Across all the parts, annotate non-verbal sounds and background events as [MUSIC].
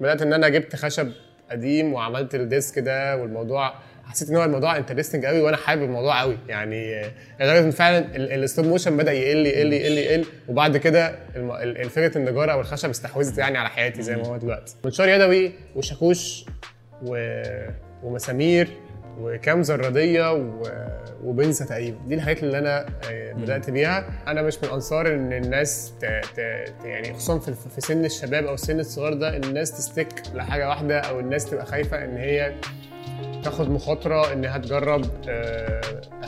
بدأت إن أنا جبت خشب قديم وعملت ال desk ده والموضوع حسيت إن هو الموضوع interesting قوي وأنا حابب الموضوع قوي. يعني لدرجة إن فعلا ال stop motion بدأ يقل يقل يقل يقل. وبعد كده فكره النجارة أو الخشب استحوذت يعني على حياتي زي ما هو دلوقتي. منشار يدوي وشاكوش و... ومسامير وكام زرادية و... وبنسه تقريبا. دي الحاجات اللي أنا آه، بدأت بيها. أنا مش من انصار إن الناس ت... ت... ت- يعني خصوصا في... في سن الشباب أو السن الصغير ده الناس تستك لحاجة واحدة أو الناس تبقى خايفة إن هي تاخد مخاطرة انها تجرب آه،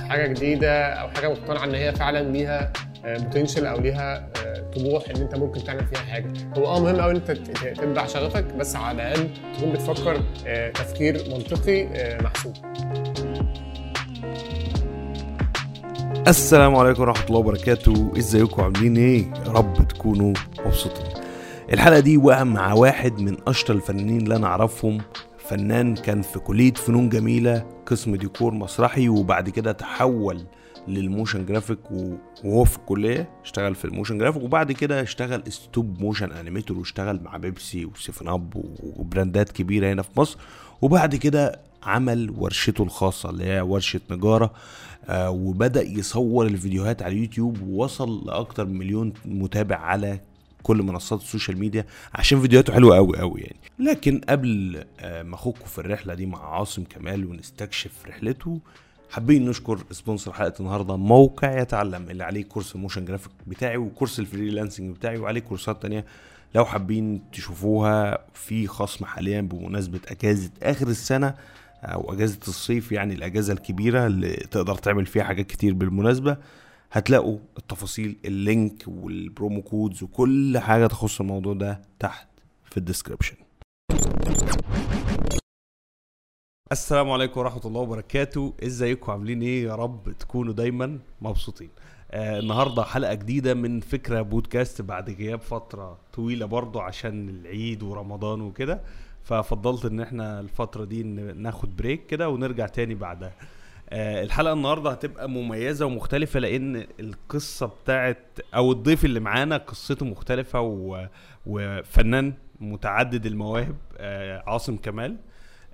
حاجة جديدة أو حاجة مقتنعة إن هي فعلا ليها بوتنشال أو ليها آه، طموح إن أنت ممكن تعمل فيها حاجة. هو آه مهم قوي إن أنت تتبع شغفك بس على الأقل تكون بتفكر آه، تفكير منطقي آه، محسوب. السلام عليكم ورحمة الله وبركاته. إزيكم؟ عاملين إيه؟ يا رب تكونوا مبسوطين. الحلقة دي واقع مع واحد من أشطر الفنانين اللي أنا أعرفهم. فنان كان في كلية فنون جميلة قسم ديكور مسرحي وبعد كده تحول لل motion graphic وهو في الكلية اشتغل في ال motion graphic وبعد كده اشتغل stop motion animator واشتغل مع بيبسي وسيفن أب و brand ات كبيرة هنا في مصر. وبعد كده عمل ورشته الخاصة اللي هي ورشة نجارة. آه وبدأ يصور الفيديوهات على اليوتيوب ووصل لأكتر من مليون متابع على كل منصات ال social media عشان فيديوهاته حلوة قوي قوي يعني. لكن قبل آه ما اخدكم في الرحلة دي مع عاصم كمال ونستكشف رحلته حابين نشكر sponsor حلقة النهارده موقع يتعلم اللي عليه كورس ال motion graphic بتاعي وكورس ال freelancing بتاعي وعليه كورسات تانية. لو حابين تشوفوها في خصم حاليا بمناسبة أجازة آخر السنة أو أجازة الصيف يعني الأجازة الكبيرة اللي تقدر تعمل فيها حاجات كتير بالمناسبة هتلاقوا التفاصيل ال link وال promo codes وكل حاجة تخص الموضوع ده تحت في ال description. السلام عليكم ورحمة الله وبركاته. إزيكم؟ عاملين إيه؟ يا رب تكونوا دايما مبسوطين. آه النهاردة حلقة جديدة من فكرة بودكاست بعد غياب فترة طويلة برضو عشان العيد ورمضان وكده. ففضلت إن إحنا الفترة دي ناخد break كده ونرجع تاني بعدها. آه الحلقة النهاردة هتبقى مميزة ومختلفة لأن القصة بتاعت أو الضيف اللي معانا قصته مختلفة و... وفنان متعدد المواهب آه عاصم كمال.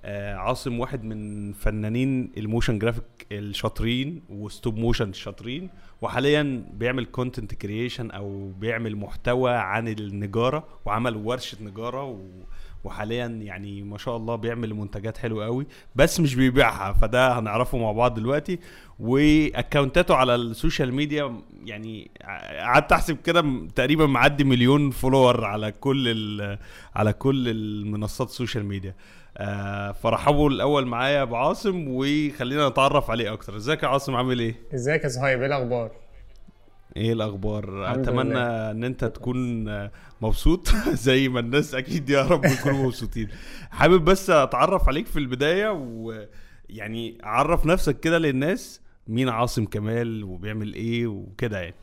آه، عاصم واحد من فنانين ال motion graphic الشاطرين و stop motion الشاطرين وحاليا بيعمل content creation أو بيعمل محتوى عن النجارة وعمل ورشة نجارة و وحاليا يعني ما شاء الله بيعمل منتجات حلوة قوي بس مش بيبيعها فده هنعرفه مع بعض دلوقتي. و account اته على ال social media يعني قعدت أحسب كده تقريبا معدي مليون follower على كل على كل المنصات ال social media. آه فرحبوا الأول معايا بعاصم وخلينا نتعرف عليه أكتر. إزيك يا عاصم؟ عامل إيه؟ إزيك يا صهيب؟ إيه الأخبار؟ إيه الاخبار؟ اتمنى لله. ان انت تكون مبسوط [LAUGHS] زي ما الناس أكيد يا رب يكونوا مبسوطين. حابب بس اتعرف عليك في البداية ويعني عرف نفسك كده للناس مين عاصم كمال وبيعمل إيه وكده يعني.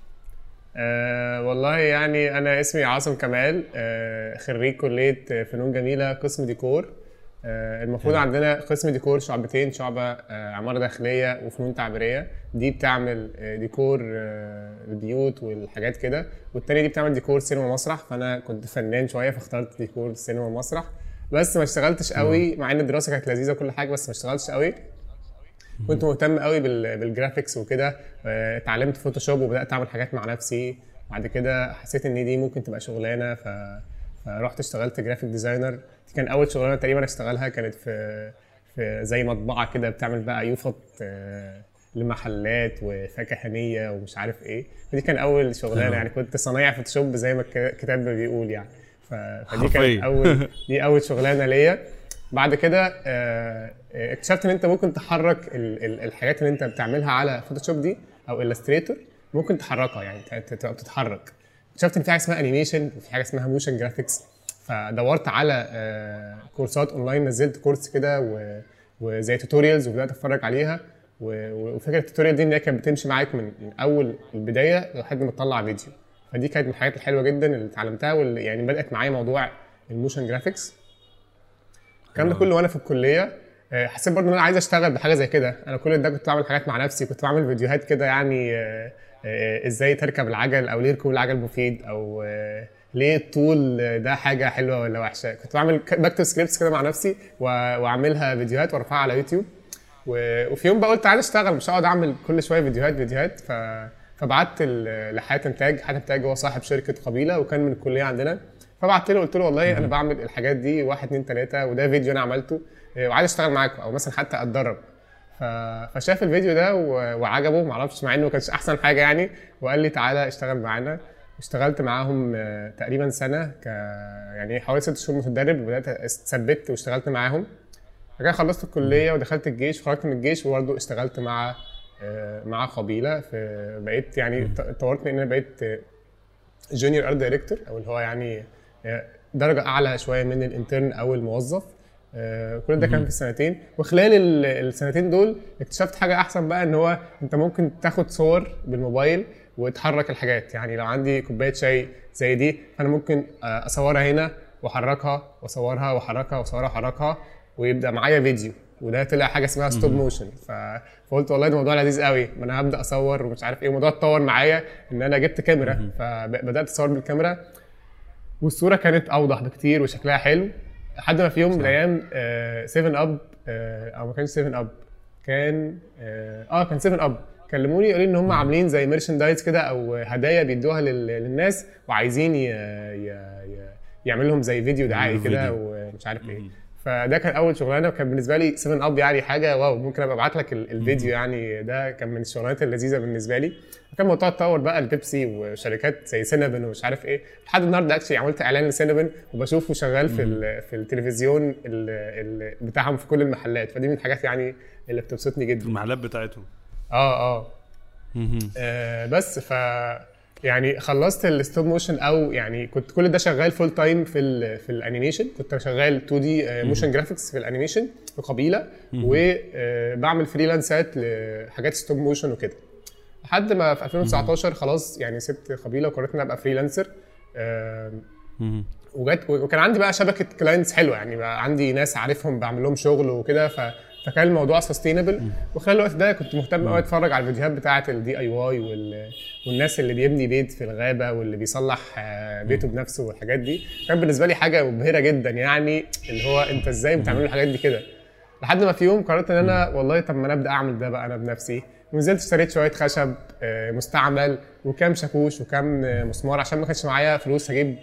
أه والله يعني أنا اسمي عاصم كمال أه خريج كلية فنون جميلة قسم ديكور. المفروض حلو. عندنا قسم ديكور شعبتين شعبة أه عمارة داخلية وفنون تعبيرية. دي بتعمل آه، ديكور آه، البيوت والحاجات كده والتانية دي بتعمل ديكور سينما ومسرح فأنا كنت فنان شوية فاخترت ديكور سينما ومسرح بس ما اشتغلتش قوي مع إن الدراسة كانت لذيذة وكل حاجة بس ما اشتغلتش قوي. كنت مهتم قوي بال- بال graphics وكده. آه، اتعلمت Photoshop وبدأت أعمل حاجات مع نفسي. بعد كده حسيت إن دي ممكن تبقى شغلانة ف فرحت اشتغلت graphic designer دي كان أول شغلانة تقريبا أشتغلها كانت في في زي مطبعة كده بتعمل بقى يفط آه، لمحلات وفاكهانية ومش عارف إيه فدي كان أول شغلانة. يعني كنت صنايعي Photoshop زي ما الك- الكتاب بيقول يعني. فدي. كانت أول [LAUGHS] دي أول شغلانة ليا بعد كده آه، آه، اكتشفت إن أنت ممكن تحرك ال- ال- الحاجات اللي أنت بتعملها على Photoshop دي أو Illustrator ممكن تحركها يعني تبقى بتتحرك اكتشفت إن في حاجة اسمها animation وفي حاجة اسمها motion graphics فدورت على آه، كورسات اونلاين نزلت كورس كده و- وزي tutorials وبدأت أتفرج عليها و- وفكرة ال tutorial دي إن هي كانت بتمشي معاك من من أول البداية لحد ما تطلع فيديو فدي كانت من الحاجات الحلوة جدا اللي اتعلمتها واللي يعني بدأت معايا موضوع ال motion graphics الكلام ده حلو. كله وأنا في الكلية. آه، حسيت برضه إن أنا عايز أشتغل بحاجة زي كده. أنا كل ده كنت بعمل حاجات مع نفسي كنت بعمل فيديوهات كده يعني آه، آه، إزاي تركب العجل أو ليه ركوب العجل مفيد أو آه، ليه الطول ده حاجة حلوة ولا وحشة. كنت بعمل بكتب scripts كده مع نفسي واعملها فيديوهات وارفعها على يوتيوب. وفي يوم بقى قلت عايز اشتغل مش هقعد اعمل كل شوية فيديوهات فيديوهات. ف... فبعت ال- لحاتم تاج. حاتم تاج هو صاحب شركة قبيلة وكان من الكلية عندنا. فبعت له قلت له والله أنا بعمل الحاجات دي واحد اتنين تلاتة وده فيديو أنا عملته إيه، وعايز أشتغل معاكم. أو مثلا حتى أتدرب. فشاف الفيديو ده. وعجبه معرفش مع إنه ما كانش أحسن حاجة يعني وقال لي تعالى اشتغل معانا. اشتغلت معاهم آه، تقريبا سنة ك يعني حوالي ست شهور متدرب وبدأت اتثبت واشتغلت معاهم. بعد خلصت الكلية ودخلت الجيش وخرجت من الجيش وبرضه اشتغلت مع آه، مع قبيلة. في بقيت يعني ط- اتطورت إن أنا بقيت junior art director أو اللي هو يعني آه، درجة أعلى شوية من ال intern أو الموظف. كل ده كان في السنتين وخلال ال- السنتين دول اكتشفت حاجة أحسن بقى إن هو أنت ممكن تاخد صور بالموبايل وتحرك الحاجات. يعني لو عندي كوباية شاي زي دي فأنا ممكن آه، أصورها هنا وأحركها وأصورها وأحركها وأصورها وأحركها ويبدأ معايا فيديو. وده طلع حاجة اسمها stop motion. فقلت والله ده موضوع لذيذ قوي. ما أنا هبدأ أصور ومش عارف إيه الموضوع اتطور معايا إن أنا جبت كاميرا. فبدات أصور بالكاميرا. والصورة كانت أوضح بكتير وشكلها حلو. لحد ما في يوم من الأيام 7 اب أو ما كانش 7 اب كان آه آه، كان 7 اب كلموني قالوا إن هم عاملين زي merchandise كده أو هدايا بيدوها لل- للناس وعايزين ي... ي... ي... يعمل لهم زي فيديو دعائي كده. ومش عارف إيه. فده كان أول شغلانة وكان بالنسبة لي 7 اب يعني حاجة wow ممكن أبقى أبعت لك ال- الفيديو يعني ده كان من الشغلانات اللذيذة بالنسبة لي. وكان الموضوع اتطور بقى لبيبسي وشركات زي Cinnabon ومش عارف إيه. لحد النهارده actually عملت إعلان ل Cinnabon وبشوفه شغال في في التلفزيون ال- ال- بتاعهم في كل المحلات. فدي من الحاجات يعني اللي بتبسطني جدا. المحلات بتاعتهم. آه آه. آه، بس ف يعني خلصت ال stop motion أو يعني كنت كل ده شغال full time في ال في ال animation كنت شغال 2D motion graphics في ال animation في قبيلة. وبعمل freelance ات لحاجات stop motion وكده. لحد ما في 2019 خلاص يعني سبت قبيلة وقررت إن أبقى freelancer آه، وجت وكان عندي بقى شبكة clients حلوة يعني بقى عندي ناس عارفهم بعمل لهم شغل وكده ف فكان الموضوع sustainable وخلال الوقت ده كنت مهتم قوي أتفرج على الفيديوهات بتاعة ال DIY والناس اللي بيبني بيت في الغابة واللي بيصلح آه، بيته بنفسه والحاجات دي. كان بالنسبة لي حاجة مبهرة جدا. يعني اللي هو أنت إزاي بتعملوا الحاجات دي كده؟ لحد ما في يوم قررت إن أنا والله طب ما أنا أبدأ أعمل ده بقى أنا بنفسي. ونزلت اشتريت شوية خشب آه، مستعمل وكام شاكوش وكام آه، مسمار. عشان ما كانش معايا فلوس هجيب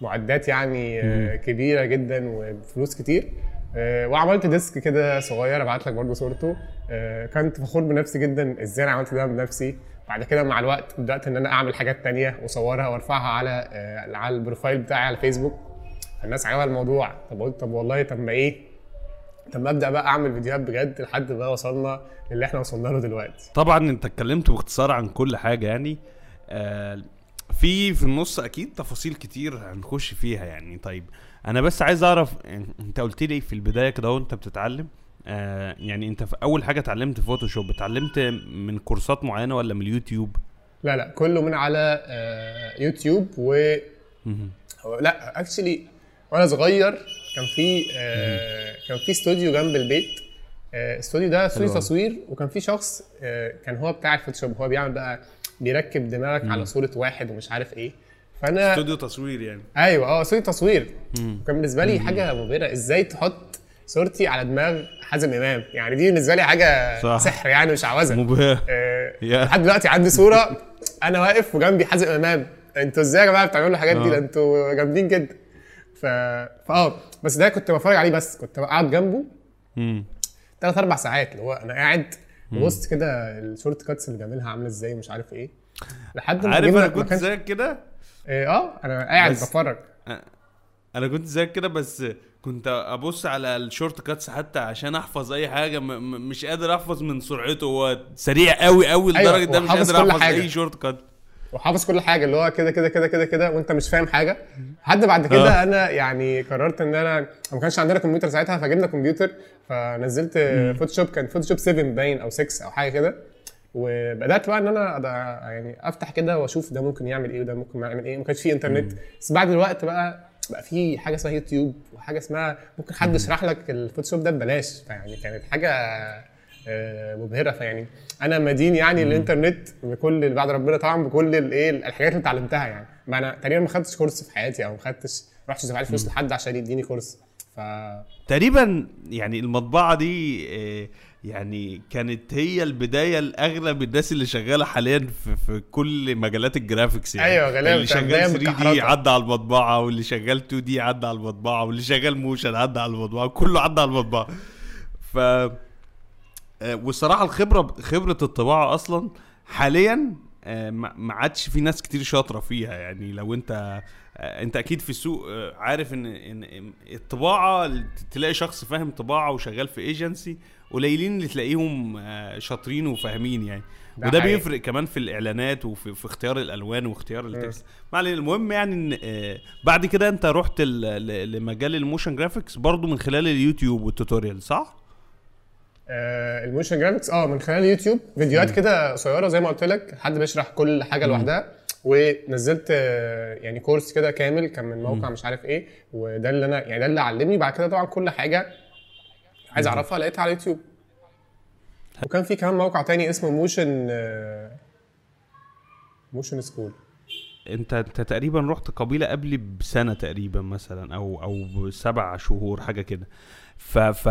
معدات يعني كبيرة جدا وفلوس كتير. وعملت desk كده صغير ابعت لك برضه صورته. آه، كنت فخور بنفسي جدا إزاي أنا عملت ده بنفسي. بعد كده مع الوقت بدأت إن أنا أعمل حاجات تانية وأصورها وأرفعها على آه، على ال profile بتاعي على فيسبوك الناس عجبها الموضوع. طب قلت طب والله طب ما إيه؟ طب ما أبدأ بقى أعمل فيديوهات بجد لحد ما وصلنا للي إحنا وصلنا له دلوقتي. طبعا أنت اتكلمت باختصار عن كل حاجة يعني. آه في في النص أكيد تفاصيل كتير هنخش فيها يعني. طيب أنا بس عايز أعرف يعني أنت قلت لي في البداية كده وانت بتتعلم آه يعني أنت في أول حاجة اتعلمت Photoshop اتعلمت من كورسات معينة ولا من اليوتيوب؟ لا لا كله من على آه، يوتيوب و لا actually وأنا صغير كان في آه كان في استوديو جنب البيت آه، الاستوديو ده استوديو. تصوير وكان في شخص آه، كان هو بتاع ال Photoshop هو بيعمل بقى بيركب دماغك على صورة واحد ومش عارف إيه. فأنا استوديو تصوير يعني. أيوه آه استوديو تصوير. مم. كان بالنسبة لي حاجة مبهرة. إزاي تحط صورتي على دماغ حازم إمام؟ يعني دي بالنسبة لي حاجة صح. سحر يعني مش عوزة. مبهر آه،. لحد دلوقتي عندي صورة. أنا واقف وجنبي حازم إمام. أنتوا إزاي يا جماعة بتعملوا الحاجات دي؟ آه. ده أنتوا جامدين جدا. ف فاه بس ده كنت بتفرج عليه بس. كنت قاعد جنبه مم. ثلاث أربع ساعات. اللي هو أنا قاعد ببص كده ال shortcuts اللي بيعملها عاملة إزاي ومش عارف إيه. لحد ما عارف أنا كنت كانش- زيك كده؟ إيه، آه أنا قاعد بس- بتفرج. أنا كنت زيك كده بس كنت أبص على ال shortcuts حتى عشان أحفظ أي حاجة م- م- مش قادر أحفظ من سرعته. هو سريع قوي قوي أيوة، لدرجة ده مش قادر أحفظ حاجة. اي شورت كات. وحافظ كل حاجة اللي هو كده كده كده كده كده وأنت مش فاهم حاجة. لحد بعد كده آه. أنا يعني قررت إن أنا ما كانش عندنا كمبيوتر ساعتها فجبنا كمبيوتر فنزلت Photoshop كان Photoshop 7 باين أو 6 أو حاجة كده. وبدأت بقى إن أنا يعني أفتح كده وأشوف ده ممكن يعمل إيه وده ممكن يعمل إيه. ما كانش فيه إنترنت. بس بعد الوقت بقى بقى في حاجة اسمها يوتيوب وحاجة اسمها ممكن حد يشرح لك ال Photoshop ده ببلاش. فيعني كانت حاجة آه، مبهرة. فيعني أنا مدين يعني الإنترنت بكل بعد ربنا طبعا بكل الايه الحاجات اللي اتعلمتها يعني. ما أنا تقريبا ما خدتش course في حياتي أو ما خدتش ما رحتش دفعت فلوس لحد عشان يديني course. ف تقريبا يعني المطبعة دي آه، يعني كانت هي البداية لأغلب الناس اللي شغالة حاليا في, في كل مجالات ال graphics يعني. أيوة، غالبا اللي شغال بداية 3D. عدى على المطبعة واللي شغال 2D عدى على المطبعة واللي شغال motion عدى على المطبعة كله عدى على المطبعة. ف آه، والصراحه الخبرة خبرة الطباعة أصلا حاليا آه، ما عادش في ناس كتير شاطرة فيها. يعني لو أنت آه، أنت أكيد في السوق عارف إن إن الطباعة تلاقي شخص فاهم طباعة وشغال في ايجنسي قليلين اللي تلاقيهم آه، شاطرين وفاهمين يعني. ده وده حقيقي. بيفرق كمان في الإعلانات وفي في اختيار الألوان واختيار ال text. ما علينا المهم يعني إن آه، بعد كده أنت رحت لمجال ال motion graphics برضو من خلال اليوتيوب وال tutorial صح؟ آه، ال motion graphics آه من خلال اليوتيوب. فيديوهات كده قصيرة زي ما قلت لك حد بيشرح كل حاجة لوحدها. ونزلت آه، يعني course كده كامل كان من موقع مش عارف إيه. وده اللي أنا يعني ده اللي علمني بعد كده طبعا كل حاجة. عايز أعرفها لقيتها على اليوتيوب. وكان في كمان موقع تاني اسمه Motion Motion School. أنت أنت تقريبا رحت قبيلة قبلي بسنة تقريبا مثلا أو أو بسبع شهور حاجة كده. ف ف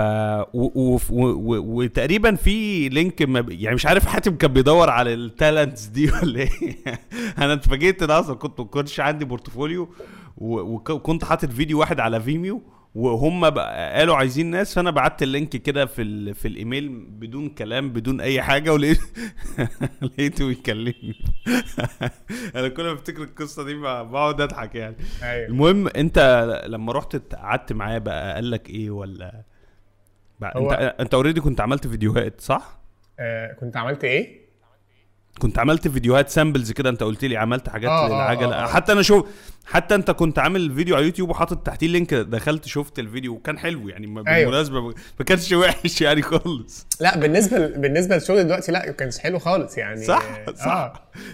وتقريبا في link ما ب- يعني مش عارف حاتم كان بيدور على ال talents دي ولا إيه. [LAUGHS] أنا اتفاجئت إن أصلا كنت ما كنتش عندي portfolio وكنت حاطط فيديو واحد على Vimeo وهم قالوا عايزين ناس فأنا بعت ال link كده في ال... في الإيميل بدون كلام بدون أي حاجة ولقيت [LAUGHS] لقيته بيكلمني. [LAUGHS] أنا كل ما أفتكر القصة دي بقعد أضحك يعني. أيوه. المهم أنت لما رحت قعدت معاه بقى قال لك إيه ولا؟ بقى هو- أنت أنت already كنت عملت فيديوهات صح؟ آه، كنت عملت إيه؟ كنت عملت فيديوهات samples كده انت قلت لي عملت حاجات آه، آه، للعجلة. آه، آه. حتى أنا شوف حتى أنت كنت عامل فيديو على يوتيوب وحاطط تحتيه ال link دخلت شفت الفيديو وكان حلو يعني أيوة. بالمناسبة ما ما كانش وحش يعني خالص. لا بالنسبة ل... بالنسبة للشغل دلوقتي لا ما كانش حلو خالص يعني. صح آه، صح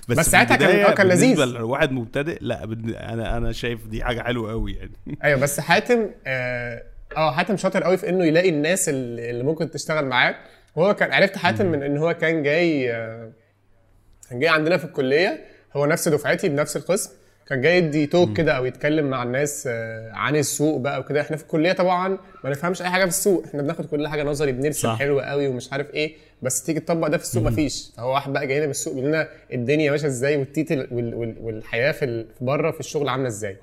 بس في ساعتها كان- آه، كان لذيذ. بالنسبة لواحد مبتدئ لا بن- أنا أنا شايف دي حاجة حلوة قوي يعني. [LAUGHS] أيوه بس حاتم آه آه، حاتم شاطر قوي في إنه يلاقي الناس اللي اللي ممكن تشتغل معاه. وهو كان عرفت حاتم من إن هو كان جاي آه، كان جاي عندنا في الكلية. هو نفس دفعتي بنفس القسم. كان جاي يدي توك كده أو يتكلم مع الناس آه، عن السوق بقى وكده. إحنا في الكلية طبعا ما نفهمش أي حاجة في السوق. إحنا بناخد كل حاجة نظري بنرسم. حلو قوي ومش عارف إيه. بس تيجي تطبق ده في السوق مفيش. فهو واحد بقى جاي لنا من السوق بيقول لنا الدنيا ماشية إزاي والتيتل وال- وال- والحياة في بره في الشغل عاملة إزاي.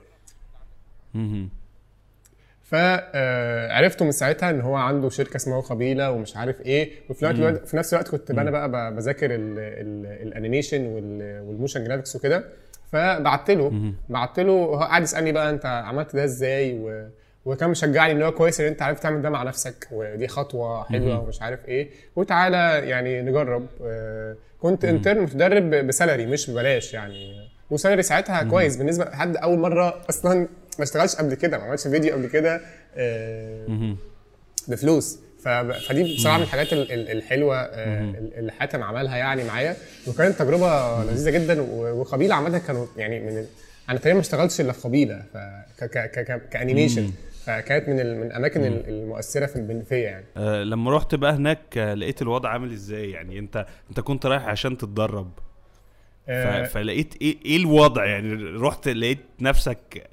فعرفته من ساعتها إن هو عنده شركة اسمها قبيلة ومش عارف إيه. وفي نفس الوقت في نفس الوقت كنت أنا بقى بذاكر ال- ال- ال animation وال- وال motion graphics وكده. فبعت له بعت له قعد يسألني بقى أنت عملت ده إزاي؟ و... وكان مشجعني إن هو كويس إن أنت عارف تعمل ده مع نفسك. ودي خطوة حلوة ومش عارف إيه. وتعالى يعني نجرب. آه، كنت intern متدرب ب salary مش ببلاش يعني. و salary ساعتها كويس بالنسبة لحد أول مرة أصلا ما اشتغلش قبل كده ما عملتش فيديو قبل كده آه،. بفلوس. فدي بصراحة من الحاجات ال- ال- الحلوة آه، اللي حاتم عملها يعني معايا. وكانت تجربة لذيذة جدا وقبيلة عامه كانوا يعني من ال- أنا تقريبا ما اشتغلتش إلا في قبيلة ف ك- ك- ك- ك- كأنيميشن. فكانت من ال- من الأماكن ال- المؤثرة في البنفيه يعني. آه، لما رحت بقى هناك آه، لقيت الوضع عامل إزاي؟ يعني انت أنت كنت رايح عشان تتدرب. ف... فلقيت إيه إيه الوضع؟ يعني رحت لقيت نفسك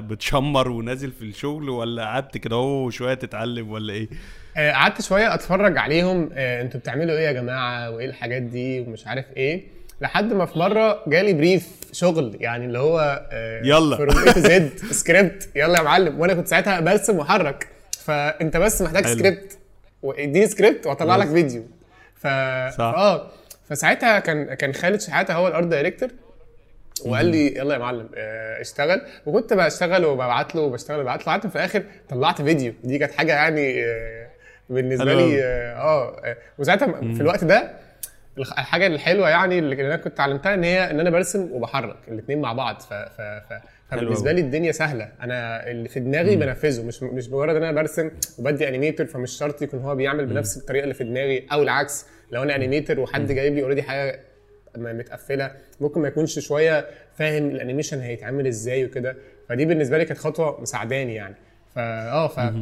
بتشمر ونازل في الشغل ولا قعدت كده اهو شوية تتعلم ولا إيه؟ آه، قعدت شوية أتفرج عليهم. آه، أنتوا بتعملوا إيه يا جماعة؟ وايه الحاجات دي؟ ومش عارف إيه. لحد ما في مرة جالي brief شغل يعني اللي هو يلا. from A to Z script يلا يا معلم. وأنا كنت ساعتها برسم محرك. فانت بس محتاج حلو. سكريبت واديني سكريبت واطلع لك. فيديو ف صح. آه فساعتها كان كان خالد شحاتة هو ال art director وقال لي يلا يا معلم آه، اشتغل. وكنت بشتغل وببعت له وبشتغل وببعت له. لحد في الآخر طلعت فيديو. دي كانت حاجة يعني آه، بالنسبة لي أوي. آه آه، وساعتها في الوقت ده الحاجة الحلوة يعني اللي أنا كنت اتعلمتها إن هي إن أنا برسم وبحرك الاثنين مع بعض. ف ف ف فبالنسبة. لي الدنيا سهلة. أنا اللي في دماغي بنفذه. مش مش مجرد إن أنا برسم وبدي animator فمش شرط يكون هو بيعمل بنفس الطريقة اللي في دماغي أو العكس. لو أنا animator وحد جايب لي already حاجة متقفلة ممكن ما يكونش شوية فاهم ال animation هيتعمل إزاي وكده. فدي بالنسبة لي كانت خطوة مساعداني يعني. فا آه ف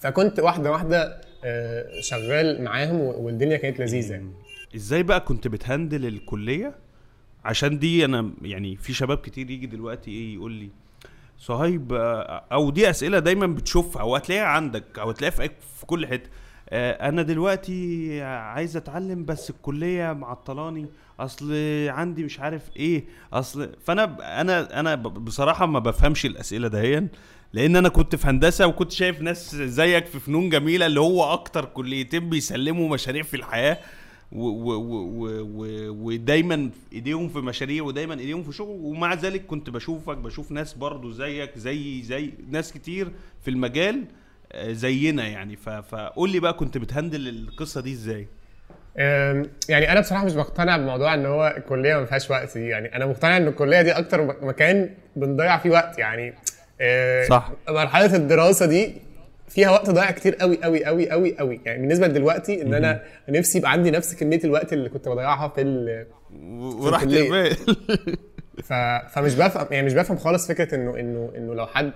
فكنت واحدة واحدة آه، شغال معاهم والدنيا كانت لذيذة. يعني. إزاي بقى كنت بت handle الكلية؟ عشان دي أنا يعني في شباب كتير يجي دلوقتي إيه يقول لي صهيب آه، أو دي اسئلة دايما بتشوفها أو هتلاقيها عندك أو هتلاقيها في كل حتة. آه، أنا دلوقتي عايز أتعلم بس الكلية معطلاني. أصل عندي مش عارف إيه. أصل فأنا أنا أنا بصراحة ما بفهمش الأسئلة دهيا لأن أنا كنت في هندسة وكنت شايف ناس زيك في فنون جميلة اللي هو أكتر كليتين بيسلموا مشاريع في الحياة. ودايما إيديهم في مشاريع ودايما إيديهم في شغل. ومع ذلك كنت بشوفك بشوف ناس برضو زيك زي زي ناس كتير في المجال. آه، زينا يعني. فقول لي بقى كنت بتهندل القصة دي إزاي؟ يعني أنا بصراحة مش بقتنع بموضوع إن هو الكلية ما فيهاش وقت دي. يعني أنا مقتنع إن الكلية دي أكتر مكان بنضيع فيه وقت يعني. أه، صح. مرحلة الدراسة دي فيها وقت ضايع كتير قوي قوي قوي قوي قوي يعني بالنسبة لدلوقتي إن أنا نفسي يبقى عندي نفس كمية الوقت اللي كنت بضيعها في ال... وراحت. البال ف... فمش بفهم يعني مش بفهم خالص فكرة إنه إنه إنه لو حد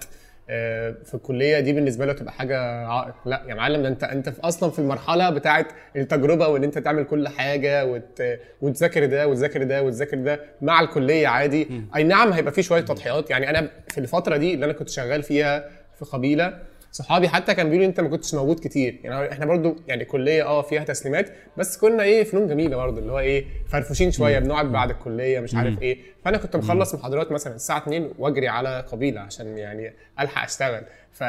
في الكلية دي بالنسبة له تبقى حاجة عائق. لا يا معلم ده انت انت في أصلا في المرحلة بتاعه التجربة وإن أنت تعمل كل حاجة وت... وتذاكر ده وتذاكر ده وتذاكر ده مع الكلية عادي. أي نعم هيبقى في شوية تضحيات. يعني أنا في الفترة دي اللي أنا كنت شغال فيها في قبيلة صحابي حتى كانوا بيقولوا أنت ما كنتش موجود كتير. يعني إحنا برضو يعني كلية آه فيها تسليمات بس كنا إيه فنون جميلة برضو اللي هو إيه فرفوشين شوية بنقعد بعد الكلية مش عارف إيه. فأنا كنت مخلص محاضرات مثلا الساعة 2 وأجري على قبيلة عشان يعني ألحق أشتغل. ف...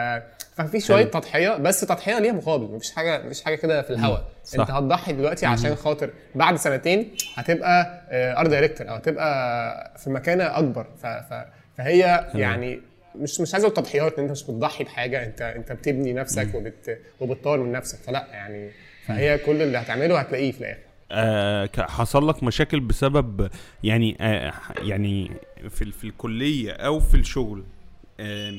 ففي شوية حلو. تضحية بس تضحية ليها مقابل مفيش حاجة مفيش حاجة كده في الهواء. أنت هتضحي دلوقتي عشان خاطر بعد سنتين هتبقى art director أو هتبقى في مكانة أكبر. ف... ف... فهي يعني مش مش عايز أقول تضحيات أنت مش بتضحي بحاجة أنت أنت بتبني نفسك وبت... وبتطور من نفسك فلأ يعني فهي كل اللي هتعمله هتلاقيه في الآخر. آه حصل لك مشاكل بسبب يعني آه يعني في في الكلية أو في الشغل؟ آه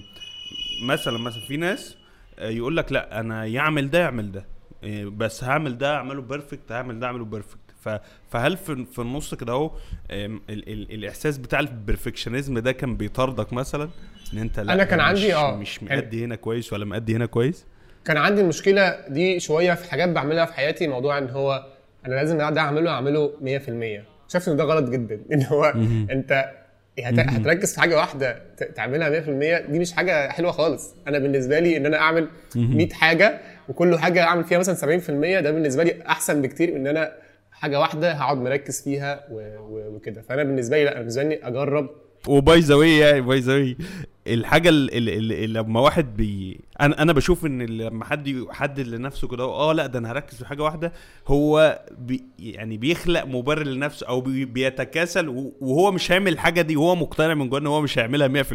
مثلا مثلا في ناس آه يقول لك لأ أنا يعمل ده يعمل ده. آه بس هعمل ده أعمله perfect هعمل ده أعمله perfect فهل في في النص كده اهو آم، ال- ال- الإحساس بتاع ال perfectionism ده كان بيطاردك مثلا؟ إن أنت لأ أنا كان مش- عندي آه، مش مأدي هنا كويس ولا مأدي هنا كويس؟ كان عندي المشكلة دي شوية في حاجات بعملها في حياتي موضوع إن هو أنا لازم ده أعمله أعمله 100% شايف إن ده غلط جدا. [LAUGHS] إن هو أنت هت- هتركز في حاجة واحدة تعملها 100% دي مش حاجة حلوة خالص. أنا بالنسبة لي إن أنا أعمل 100 حاجة وكل حاجة أعمل فيها مثلا 70% ده بالنسبة لي أحسن بكتير من إن أنا حاجة واحدة هقعد مركز فيها وكده. فأنا بالنسبة لي لا بالنسبة لي أجرب. و by the way يعني by the way. الحاجة اللي, اللي لما واحد بي أنا أنا بشوف إن لما حد يحدد لنفسه كده آه لا ده أنا هركز في حاجة واحدة. هو بي يعني بيخلق مبرر لنفسه أو بي بيتكاسل وهو مش هيعمل الحاجة دي وهو مقتنع من جوه إن هو مش هيعملها 100%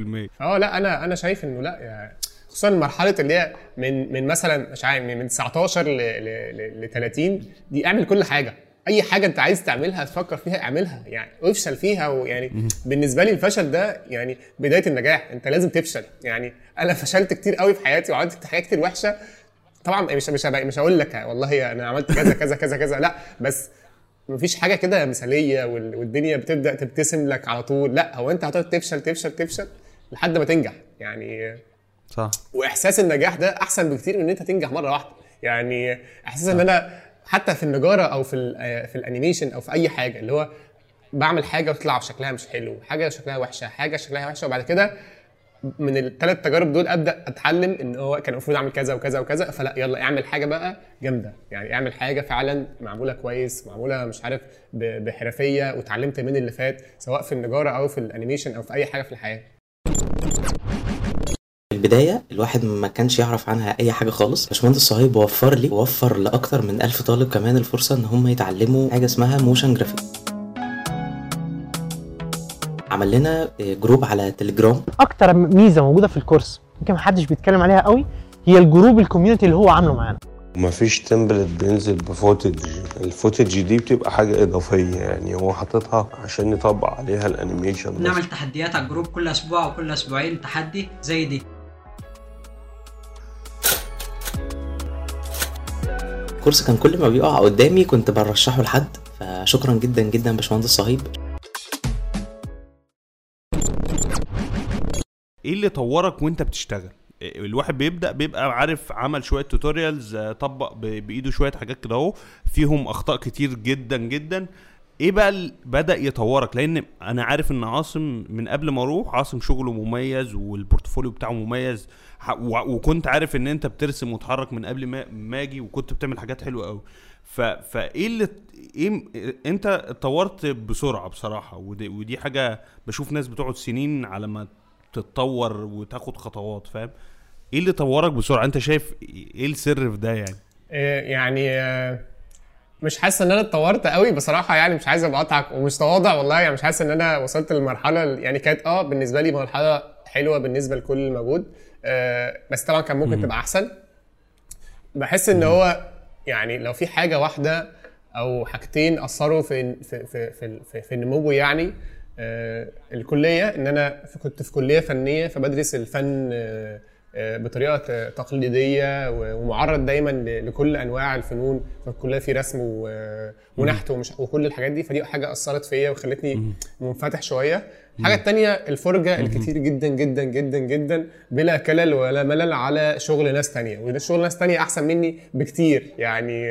آه لا أنا أنا شايف إنه لا يعني خصوصا مرحلة اللي هي من من مثلا مش عارف من 19 ل ل- ل 30 دي اعمل كل حاجة. أي حاجة أنت عايز تعملها تفكر فيها اعملها يعني وافشل فيها ويعني بالنسبة لي الفشل ده يعني بداية النجاح أنت لازم تفشل. يعني أنا فشلت كتير قوي في حياتي وعملت حاجات كتير وحشة. طبعا مش مش مش هقول لك والله أنا عملت كذا كذا كذا كذا لأ بس مفيش حاجة كده مثالية وال- والدنيا بتبدأ تبتسم لك على طول. لأ هو أنت هتقعد تفشل تفشل تفشل لحد ما تنجح. يعني صح. وإحساس النجاح ده أحسن بكتير من إن أنت تنجح مرة واحدة. يعني إحساس إن أنا حتى في النجارة أو في ال- في الأنيميشن أو في أي حاجة اللي هو بعمل حاجة وتطلع شكلها مش حلو حاجة شكلها وحشة حاجة شكلها وحشة وبعد كده من الثلاث تجارب دول أبدأ أتعلم إن هو كان المفروض أعمل كذا وكذا وكذا فلا يلا اعمل حاجة بقى جامدة. يعني اعمل حاجة فعلا معمولة كويس معمولة مش عارف بحرفية واتعلمت من اللي فات سواء في النجارة أو في الأنيميشن أو في أي حاجة في الحياة. في البداية الواحد ما كانش يعرف عنها أي حاجة خالص. باشمهندس صهيب وفر لي ووفر لأكتر من ألف طالب كمان الفرصة إن هم يتعلموا حاجة اسمها motion graphic عمل لنا group على تليجرام أكتر ميزة موجودة في ال course يمكن محدش بيتكلم عليها قوي هي ال group ال community اللي هو عامله معانا. مفيش template بينزل ب footage ال footage دي بتبقى حاجة إضافية يعني هو حاططها عشان يطبق عليها ال animation. بس نعمل تحديات على ال group كل أسبوع أو كل أسبوعين تحدي زي دي. ال course كان كل ما بيقع قدامي كنت برشحه لحد فشكرا جدا جدا باشمهندس صهيب. إيه اللي طورك وانت بتشتغل؟ إيه، الواحد بيبدأ بيبقى عارف عمل شوية tutorials طبق ب- بإيده شوية حاجات كده اهو فيهم أخطاء كتير جدا جدا. إيه بقى اللي بدأ يطورك؟ لأن أنا عارف إن عاصم من قبل ما أروح عاصم شغله مميز وال portfolio بتاعه مميز. وكنت عارف إن أنت بترسم وتحرك من قبل ما ما أجي وكنت بتعمل حاجات حلوة قوي ف فإيه اللي إيه أنت اتطورت بسرعة بصراحة؟ ودي, ودي حاجة بشوف ناس بتقعد سنين على ما تتطور وتاخد خطوات فاهم؟ إيه اللي طورك بسرعة؟ أنت شايف إيه السر في ده يعني؟ آه، يعني آه، مش حاسس ان أنا اتطورت قوي بصراحة يعني مش عايز ابقى اقطعك ومش تواضع والله يعني مش حاسس ان أنا وصلت للمرحله يعني كانت آه بالنسبة لي مرحلة حلوة بالنسبة لكل الموجود آه، بس طبعا كان ممكن تبقى أحسن. بحس إن هو يعني لو في حاجة واحدة أو حاجتين أثروا في في في في, في, في نموي يعني آه، الكلية إن أنا كنت في كلية فنية فبدرس الفن آه، بطريقة ت- تقليديه ومعرض دايما لكل أنواع الفنون الكليه في رسم ونحت ومش وكل الحاجات دي. فدي حاجة أثرت فيا وخلتني منفتح شوية. الحاجة التانية الفرجة الكتير جدا جدا جدا جدا بلا كلل ولا ملل على شغل ناس تانية. وده شغل ناس تانية أحسن مني بكتير. يعني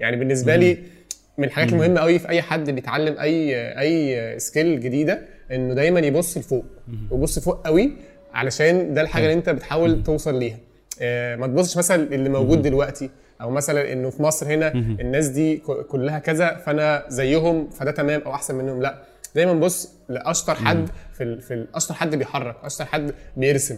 يعني بالنسبة لي من الحاجات المهمة قوي في أي حد بيتعلم أي أي سكيل جديدة إنه دايما يبص لفوق. ويبص فوق قوي علشان ده الحاجة اللي انت بتحاول توصل ليها. آه، ما تبصش مثلا اللي موجود دلوقتي أو مثلا إنه في مصر هنا الناس دي كلها كذا فأنا زيهم فده تمام أو أحسن منهم. لا دايما بص لأشطر حد في ال... في أشطر حد بيحرك أشطر حد بيرسم.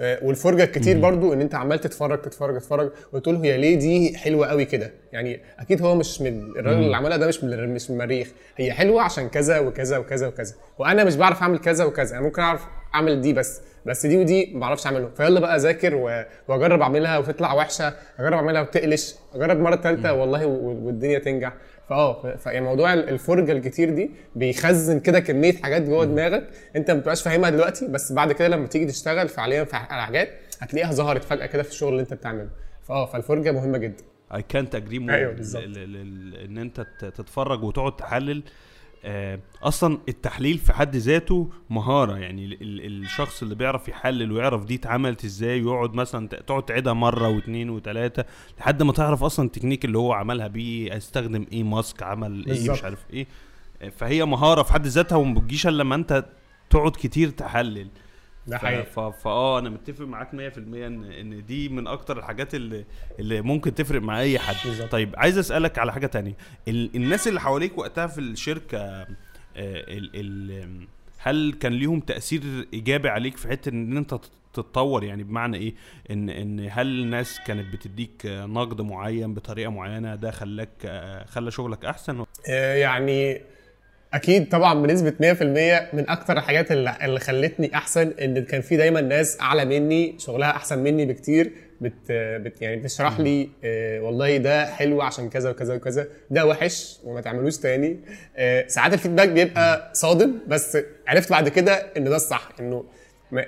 آه، والفرجة الكتير برضو إن أنت عمال تتفرج تتفرج تتفرج وتقول هي ليه دي حلوة قوي كده؟ يعني أكيد هو مش من الراجل اللي عملها ده مش من مش من المريخ. هي حلوة عشان كذا وكذا وكذا وكذا. وأنا مش بعرف أعمل كذا وكذا. أنا ممكن أعرف اعمل دي بس بس دي ودي ما بعرفش اعملهم. فيلا بقى أذاكر وأجرب أعملها وتطلع وحشة أجرب أعملها وتقلش أجرب مرة ثالثه والله والدنيا تنجح. فآه ف- فيعني موضوع الفرجة الكتير دي بيخزن كده كمية حاجات جوه دماغك أنت ما بتبقاش فاهمها دلوقتي بس بعد كده لما تيجي تشتغل فعليا في على حاجات هتلاقيها ظهرت فجأة كده في الشغل اللي أنت بتعمله. فآه فالفرجة مهمة جدا. اي كانت اجري. إن أنت تتفرج وتقعد تحلل أصلا التحليل في حد ذاته مهارة. يعني ال- ال- الشخص اللي بيعرف يحلل ويعرف دي اتعملت إزاي ويقعد مثلا تقعد تعيدها مرة واثنين وثلاثه لحد ما تعرف أصلا التكنيك اللي هو عملها بيه استخدم إيه ماسك عمل إيه. مش عارف إيه. آه، فهي مهارة في حد ذاتها وما بتجيش إلا لما أنت تقعد كتير تحلل. ده ف- حقيقي. ف- فآه أنا متفق معاك 100% ان إن دي من أكتر الحاجات اللي اللي ممكن تفرق مع أي حد. بالظبط. طيب عايز أسألك على حاجة تانية. ال الناس اللي حواليك وقتها في الشركة آه، ال ال هل كان ليهم تأثير إيجابي عليك في حتة إن أنت تت- تتطور؟ يعني بمعنى إيه؟ ان إن هل الناس كانت بتديك نقد معين بطريقة معينة ده خلاك آه، خلى شغلك أحسن؟ آه، يعني أكيد طبعا بنسبة 100% من أكتر الحاجات اللي, اللي خلتني أحسن إن كان في دايما ناس أعلى مني شغلها أحسن مني بكتير بت, بت يعني بتشرح لي آه والله ده حلو عشان كذا وكذا وكذا ده وحش وما تعملوش تاني. آه ساعات الفيدباك بيبقى صادم بس عرفت بعد كده إن ده الصح إنه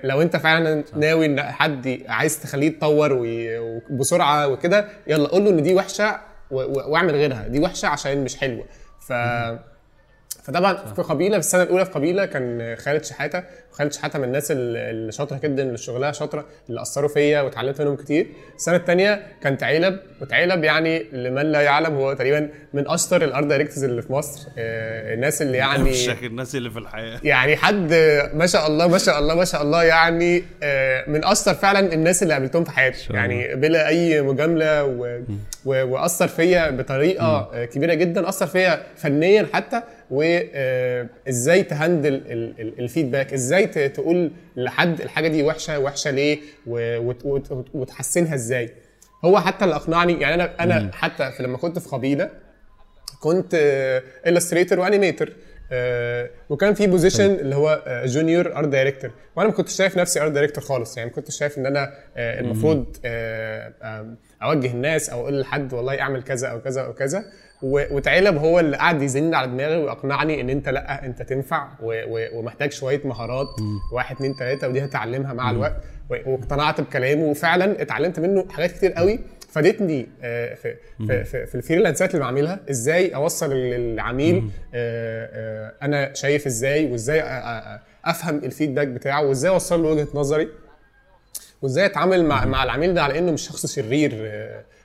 لو أنت فعلا ناوي إن حد عايز تخليه يتطور وبسرعة وكده يلا قول له إن دي وحشة واعمل غيرها دي وحشة عشان مش حلوة. ف فطبعا في قبيلة في السنة الأولى في قبيلة كان خالد شحاتة. وخالد شحاتة من الناس ال- اللي شاطره جدا اللي شغلها شاطرة اللي أثروا فيا واتعلمت منهم كتير. السنة الثانية كانت علب وتعلب يعني لمن لا يعلم هو تقريبا من أشطر الأرت دايركتورز اللي في مصر. آه، الناس اللي يعني الناس اللي في الحياة. يعني حد ما شاء الله ما شاء الله ما شاء الله يعني آه، من أشطر فعلا الناس اللي قابلتهم في حياتي. يعني بلا أي مجاملة و... و... وأثر فيا بطريقة آه، كبيرة جدا أثر فيا فنيا حتى. وإزاي تهندل ال- ال- الفيدباك إزاي تقول لحد الحاجة دي وحشة وحشة ليه. وتحسنها إزاي. هو حتى اللي أقنعني يعني أنا أنا حتى في لما كنت في قبيله كنت illustrator و animator وكان في position اللي هو junior art director وأنا ما كنتش شايف نفسي art director خالص يعني ما كنتش شايف إن أنا آه، المفروض آه، أوجه الناس أو أقول لحد والله أعمل كذا أو كذا أو كذا. و- وتعلب هو اللي قعد يزن على دماغي ويقنعني إن أنت لأ أنت تنفع و- و- ومحتاج شوية مهارات. واحد اتنين تلاتة ودي هتعلمها مع الوقت. واقتنعت بكلامه وفعلا اتعلمت منه حاجات كتير قوي. فادتني آه، في في في, في الفريلانسات اللي بعملها. إزاي أوصل للعميل آه، آه، أنا شايف إزاي؟ وإزاي أفهم الفيدباك بتاعه؟ وإزاي أوصل له وجهة نظري؟ وإزاي أتعامل مع مع العميل ده على إنه مش شخص شرير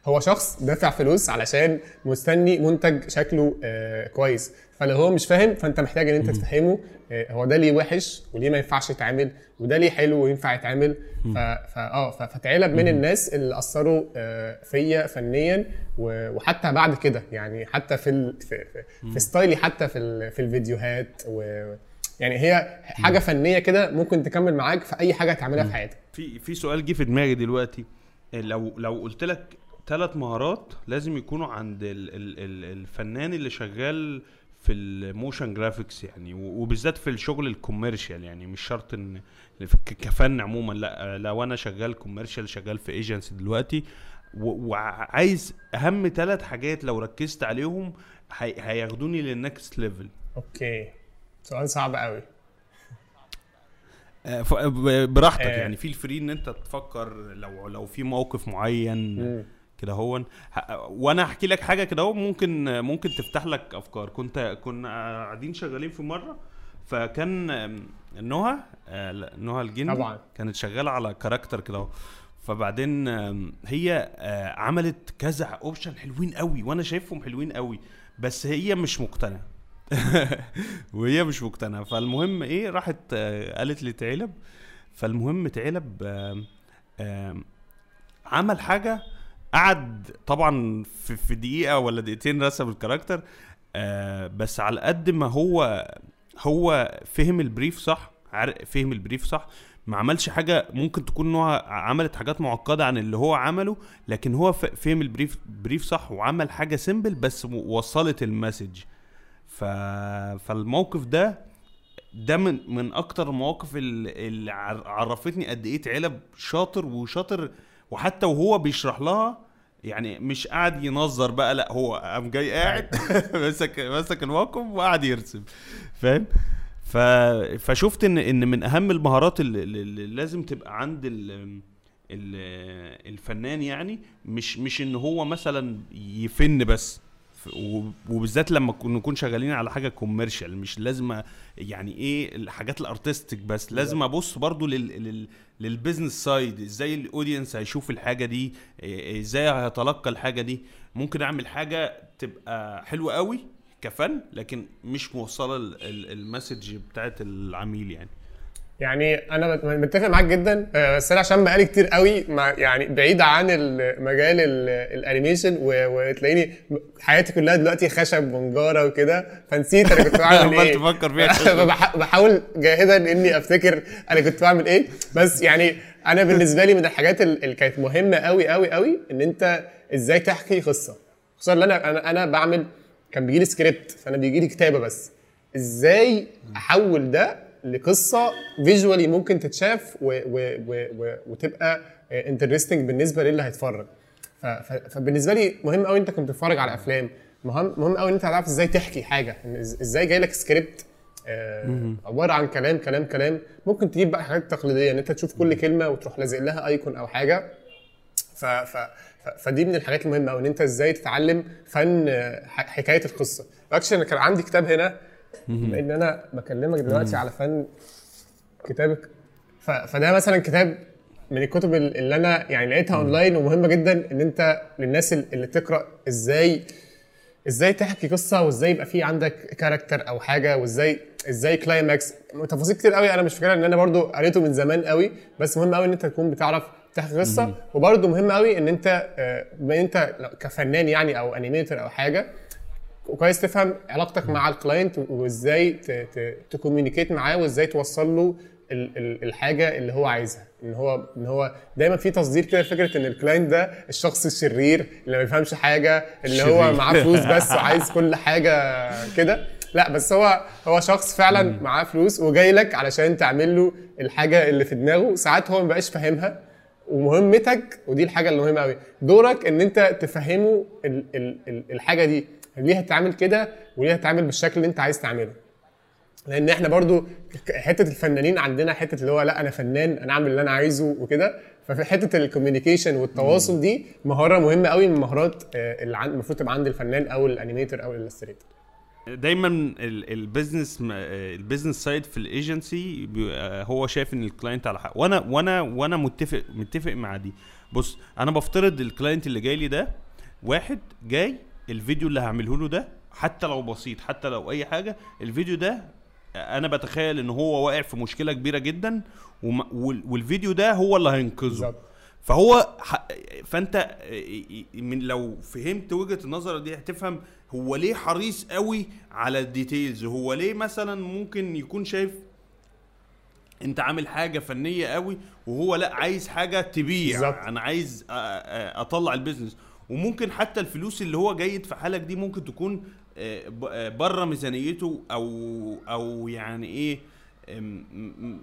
هو شخص دافع فلوس علشان مستني منتج شكله آه كويس. فلو هو مش فاهم فانت محتاج إن أنت تفهمه آه هو ده ليه وحش وليه ما ينفعش يتعمل وده ليه حلو وينفع يتعمل. ف... ف... آه. فتعلب من الناس اللي أثروا آه فيا فنيا. وحتى بعد كده يعني حتى في ال... في, في, في style ي حتى في ال... في الفيديوهات و... يعني هي حاجة فنية كده ممكن تكمل معاك في أي حاجة تعملها في حياتك. في في سؤال جه في دماغي دلوقتي. لو لو قلت لك ثلاث مهارات لازم يكونوا عند ال ال ال الفنان اللي شغال في ال motion graphics يعني وبالذات في الشغل ال commercial يعني مش شرط إن كفن عموما لأ لو أنا شغال commercial شغال في ايجنسي دلوقتي وعايز أهم ثلاث حاجات لو ركزت عليهم هي- هياخدوني لل next level okay سؤال صعب قوي آه، براحتك آه. يعني في الفري إن أنت تفكر لو لو في موقف معين. كده هو وأنا احكي لك حاجة كده ممكن ممكن تفتح لك افكار. كنت كنا قاعدين شغالين في مرة فكان آم، نهى آه، نهى الجندي طبعا. كانت شغالة على character كده فبعدين هي آه، عملت كذا option حلوين قوي وأنا شايفهم حلوين قوي بس هي مش مقتنعة. [LAUGHS] وهي مش مقتنعة. فالمهم إيه راحت آه، قالت لي تعلب. فالمهم تعلب عمل حاجة قعد طبعا في, دقيقة ولا دقيقتين رسم ال character آه بس على قد ما هو هو فهم ال brief صح فهم ال brief صح ما عملش حاجة ممكن تكون هو عملت حاجات معقدة عن اللي هو عمله لكن هو فهم ال brief brief صح وعمل حاجة simple بس وصلت ال message. ف... فالموقف ده ده من من أكتر المواقف اللي, اللي عر- عرفتني قد إيه علب شاطر وشاطر وحتى وهو بيشرح لها يعني مش قاعد ينظر بقى لا هو قام جاي قاعد [LAUGHS] مسك مسك الموقف وقعد يرسم فاهم؟ ف... فشفت إن إن من أهم المهارات اللي, اللي لازم تبقى عند ال... ال... الفنان يعني مش مش إن هو مثلا يفن بس. وبالذات لما نكون شغالين على حاجة commercial مش لازم يعني إيه الحاجات ال artistic بس لازم أبص برضو لل لل لل business side إزاي ال audience هيشوف الحاجة دي إزاي هيتلقى الحاجة دي. ممكن أعمل حاجة تبقى حلوة قوي كفن لكن مش موصلة ال- ال- المسج بتاعت العميل يعني. يعني أنا مت- متفق معاك جدا. آه، بس أنا عشان بقالي كتير قوي مع يعني بعيد عن ال- مجال ال- ال animation وتلاقيني حياتي كلها دلوقتي خشب ونجارة وكده. فنسيت أنا كنت بعمل [LAUGHS] إيه. تفكر فيها. [LAUGHS] بحاول جاهدا إني أفتكر أنا كنت بعمل إيه. بس يعني أنا بالنسبة لي من الحاجات ال- اللي كانت مهمة قوي قوي قوي إن أنت إزاي تحكي قصة. خصوصا إن أنا أنا أنا بعمل كان بيجي لي سكريبت فأنا بيجي لي كتابة بس. إزاي أحول ده لقصة visually ممكن تتشاف و و و و وتبقى interesting بالنسبة للي هيتفرج. فبالنسبة لي مهم قوي أنت كنت بتتفرج على أفلام. مهم مهم قوي إن أنت تعرف إزاي تحكي حاجة. إزاي جاي لك سكريبت آه، عبارة عن كلام كلام كلام. ممكن تجيب بقى حاجات تقليدية إن أنت تشوف كل كلمة وتروح لازق لها icon أو حاجة. ف ف فدي من الحاجات المهمة قوي إن أنت إزاي تتعلم فن آه، حكاية القصة. اكشن كان عندي كتاب هنا بما ان أنا بكلمك دلوقتي على فن كتابك. ف... فده مثلا كتاب من الكتب ال- اللي أنا يعني لقيتها أونلاين ومهمة جدا إن أنت للناس ال- اللي تقرأ إزاي إزاي تحكي قصة وإزاي يبقى في عندك character أو حاجة وازاي إزاي climax تفاصيل كتير قوي أنا مش فاكرها ان أنا برضو قريته من زمان قوي بس مهم قوي إن أنت تكون بتعرف تحكي قصة. وبرضو مهم قوي إن أنت آه، بما أنت كفنان يعني أو animator أو حاجة وكويس تفهم علاقتك مع ال client وازاي ت communicate معاه وازاي توصل له ال- ال- الحاجة اللي هو عايزها. إن هو إن هو دايما في تصدير كده فكره إن ال client ده الشخص الشرير اللي ما بيفهمش حاجة اللي هو. معاه فلوس [LAUGHS] بس وعايز كل حاجة كده. لا بس هو هو شخص فعلا معاه فلوس وجاي لك علشان تعمل له الحاجة اللي في دماغه. ساعات هو ما بقاش فاهمها ومهمتك ودي الحاجة اللي مهمه قوي دورك إن أنت تفهمه ال ال ال الحاجة دي. ليه هتعمل كده وليه هتعمل بالشكل اللي انت عايز تعمله. لأن إحنا برضو حتة الفنانين عندنا حتة اللي هو لا أنا فنان أنا أعمل اللي أنا عايزه وكده. ففي حتة ال communication والتواصل دي مهارة مهمة قوي من المهارات آه، اللي المفروض تبقى عند الفنان أو ال animator أو ال illustrator دايما ال- business ال business side في الايجنسي بي- هو شايف إن ال client على حق. وأنا وأنا وأنا متفق متفق مع دي. بص أنا بفترض ال client اللي جاي لي ده واحد جاي الفيديو اللي هعمله له ده حتى لو بسيط حتى لو أي حاجة الفيديو ده أنا بتخيل إن هو واقع في مشكلة كبيرة جدا والفيديو ده هو اللي هينقذه فهو. فأنت من لو فهمت وجهة النظر دي هتفهم هو ليه حريص قوي على ال details هو ليه مثلا ممكن يكون شايف أنت عامل حاجة فنية قوي وهو لأ عايز حاجة تبيع بالظبط. أنا عايز أطلع ال business وممكن حتى الفلوس اللي هو جاي يدفعها لك دي ممكن تكون بره ميزانيته أو أو يعني إيه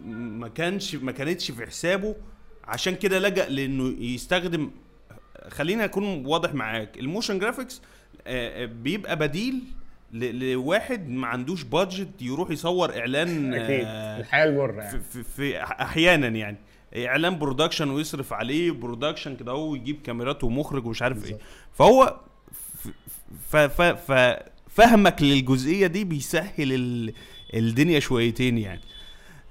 ما كانش ما كانتش في حسابه. عشان كده لجأ لإنه يستخدم خليني أكون واضح معاك. ال motion graphics آه، آه، بيبقى بديل لواحد ما عندوش budget يروح يصور إعلان أكيد. آه، الحياة المره في, يعني في, في أحيانا يعني. إعلان production ويصرف عليه production كده هو يجيب كاميرات ومخرج ومش عارف إيه. فهو ف- ف ف فهمك للجزئية دي بيسهل ال الدنيا شويتين يعني.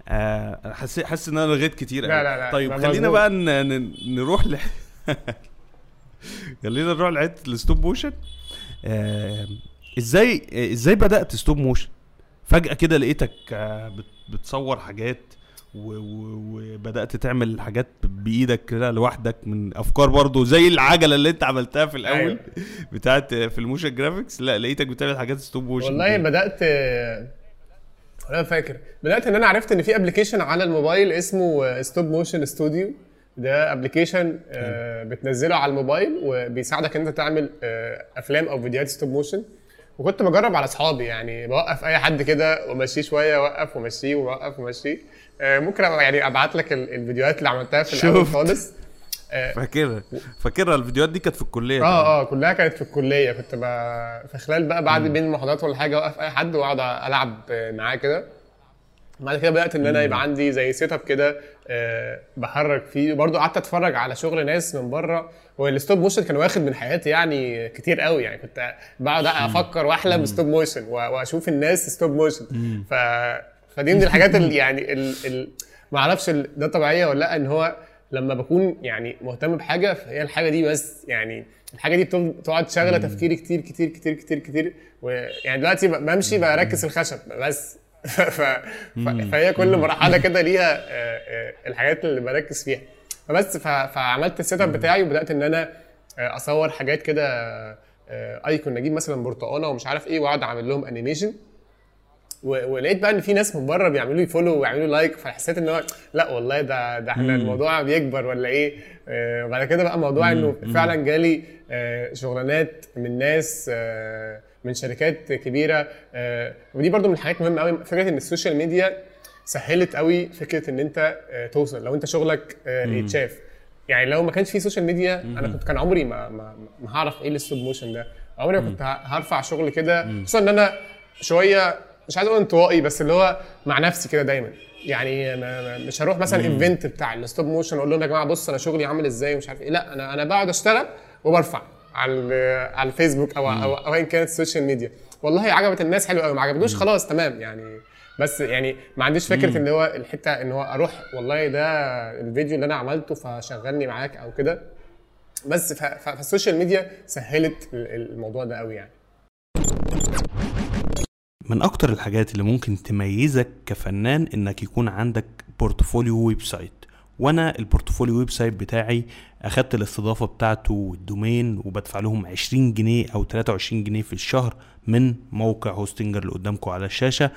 آه حاسس حاسس إن أنا لغيت كتير لا. لا لا، طيب خلينا. بقى ن- نروح ل [LAUGHS] خلينا نروح لحته ال stop motion آه إزاي إزاي بدأت stop motion فجأة كده لقيتك آه بت- بتصور حاجات. وبدأت تعمل حاجات بإيدك كده لوحدك من أفكار برضو زي العجلة اللي أنت عملتها في الأول أيوة. [LAUGHS] بتاعت في ال motion graphics لا لقيتك بتعمل حاجات stop motion والله بدأت أنا فاكر. بدأت إن أنا عرفت إن في application على الموبايل اسمه Stop Motion Studio ده application بتنزله على الموبايل وبيساعدك إن أنت تعمل آه، أفلام أو فيديوهات stop motion وكنت بجرب على أصحابي يعني بوقف أي حد كده وأمشيه شوية اوقف وأمشيه وأوقف وأمشيه. آه، ممكن أبقى يعني أبعت لك ال- الفيديوهات اللي عملتها في الأول. خالص. آه، فاكرها. فاكرها الفيديوهات دي كانت في الكلية آه آه كلها كانت في الكلية. كنت ب... في خلال بقى بعد بين المحاضرات ولا حاجة أوقف أي حد وأقعد ألعب معاه كده. بعد كده بدأت إن أنا يبقى عندي زي set up كده آه بحرك فيه. برضو قعدت اتفرج على شغل ناس من بره هو ال stop motion كان واخد من حياتي يعني كتير قوي. يعني كنت بقعد أفكر واحلم stop motion واشوف الناس stop motion ف... فدي من الحاجات اللي [LAUGHS] يعني ال... ال... ما أعرفش ال- ده طبيعية ولا لأ إن هو لما بكون يعني مهتم بحاجة فهي الحاجة دي بس يعني الحاجة دي بتقعد شاغلة تفكيري كتير كتير كتير كتير كتير ويعني دلوقتي بمشي بركز في الخشب بس. [LAUGHS] ف... فهي كل مرحلة كده ليها آه، آه، الحاجات اللي بركز فيها. فبس ف... فعملت ال set up بتاعي وبدأت إن أنا آه، أصور حاجات كده ايكون أجيب مثلا برتقانه ومش عارف إيه وأقعد أعمل لهم animation و- ولقيت بقى إن في ناس من بره بيعملوا لي follow ويعملوا like فحسيت إن هو لأ والله ده ده إحنا الموضوع بيكبر ولا إيه؟ وبعد كده بقى موضوع إنه فعلا جالي شغلانات من ناس من شركات كبيرة آه، ودي برضو من الحاجات مهمة قوي فكرة إن ال social media سهلت قوي فكرة إن أنت آه، توصل. لو أنت شغلك آه، يتشاف. يعني لو ما كانش في social media أنا كنت كان عمري ما ما, ما هعرف إيه ال stop motion ده. عمري ما كنت هرفع شغل كده. خصوصا إن أنا شوية مش عايز أقول انطوائي بس اللي هو مع نفسي كده دايما. يعني ما- مش هروح مثلا event بتاع ال stop motion أقول لهم يا جماعة بص أنا شغلي عامل إزاي ومش عارف إيه. لا أنا أنا بقعد أشتغل وبرفع. على على الفيسبوك أو أو أو ايا كانت ال social media. والله عجبت الناس حلو قوي ما عجبتوش خلاص تمام. يعني بس يعني ما عنديش فكرة ان هو الحتة إن هو أروح والله ده الفيديو اللي أنا عملته فشغلني معاك أو كده. بس فال social media سهلت ال- الموضوع ده قوي يعني. من أكتر الحاجات اللي ممكن تميزك كفنان إنك يكون عندك portfolio website وأنا ال portfolio website بتاعي اخدت الاستضافة بتاعته وال domain وبدفع لهم 20 جنيه أو 23 جنيه في الشهر من موقع Hostinger اللي قدامكم على الشاشة.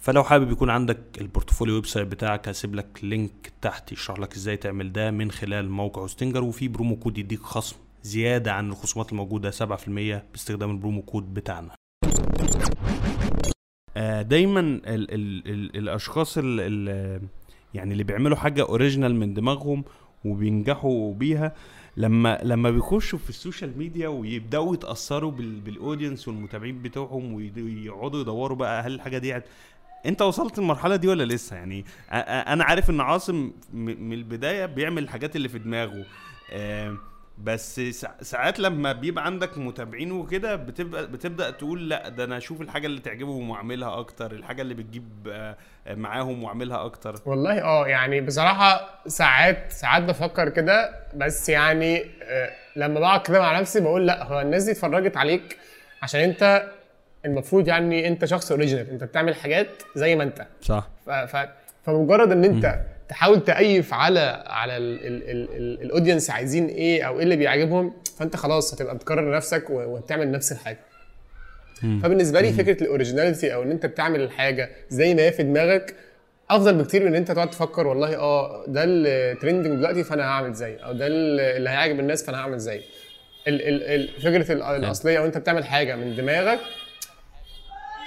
فلو حابب يكون عندك ال portfolio website بتاعك هسيب لك link تحت يشرح لك إزاي تعمل ده من خلال موقع Hostinger. وفي promo code يديك خصم زيادة عن الخصومات الموجودة 7% باستخدام ال promo code بتاعنا. آه، دايما ال ال ال الأشخاص ال ال يعني اللي بيعملوا حاجة original من دماغهم وبينجحوا بيها لما لما بيخشوا في ال social media ويبدأوا يتأثروا بال بال audience والمتابعين بتوعهم ويقعدوا يدوروا بقى هل الحاجة دي. انت وصلت المرحله دي ولا لسه يعني أنا عارف إن عاصم من البداية بيعمل الحاجات اللي في دماغه بس سا- ساعات لما بيبقى عندك متابعين وكده بتبقى بتبدأ تقول لأ ده أنا أشوف الحاجة اللي تعجبهم وأعملها أكتر الحاجة اللي بتجيب آه، معاهم وأعملها أكتر. والله آه يعني بصراحة ساعات ساعات بفكر كده بس يعني آه، لما بقعد كده مع نفسي بقول لأ هو الناس دي اتفرجت عليك عشان أنت المفروض يعني أنت شخص original أنت بتعمل حاجات زي ما أنت. صح. ف... ف... فمجرد إن أنت تحاول تأيف على على ال audience عايزين إيه أو إيه اللي بيعجبهم فأنت خلاص هتبقى بتكرر نفسك. وبتعمل نفس الحاجة. فبالنسبة لي فكرة ال originality أو إن أنت بتعمل الحاجة زي ما هي في دماغك أفضل بكتير من إن أنت تقعد تفكر والله آه ده ال trending دلوقتي فأنا هعمل زيه أو ده اللي هيعجب الناس فأنا هعمل زيه فكرة ال- الأصلية وانت بتعمل حاجة من دماغك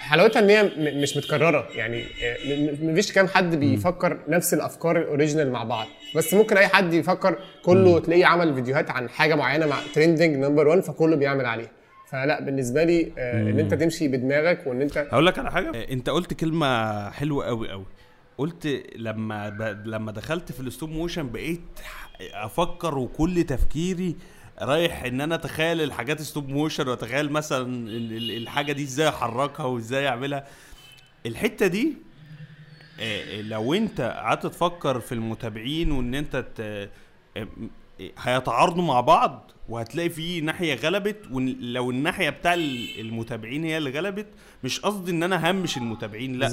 حلاوتها إن هي مش متكررة. يعني آه، مفيش كام حد بيفكر نفس الأفكار ال original مع بعض. بس ممكن أي حد يفكر كله تلاقيه عمل فيديوهات عن حاجة معينة مع trending number 1 فكله بيعمل عليها فلا بالنسبة لي آه، إن أنت تمشي بدماغك وإن أنت هقول لك على حاجة. آه، أنت قلت كلمة حلوة قوي قوي قلت لما ب... لما دخلت في ال stop motion بقيت أفكر وكل تفكيري رايح إن أنا أتخيل الحاجات stop motion وأتخيل مثلا ال- ال- الحاجة دي إزاي أحركها وإزاي أعملها الحتة دي آه، لو أنت قعدت تفكر في المتابعين وإن أنت ت... آه، هيتعارضوا مع بعض وهتلاقي في ناحية غلبت ولو الناحية بتاع ال- المتابعين هي اللي غلبت مش قصدي إن أنا همش المتابعين لأ.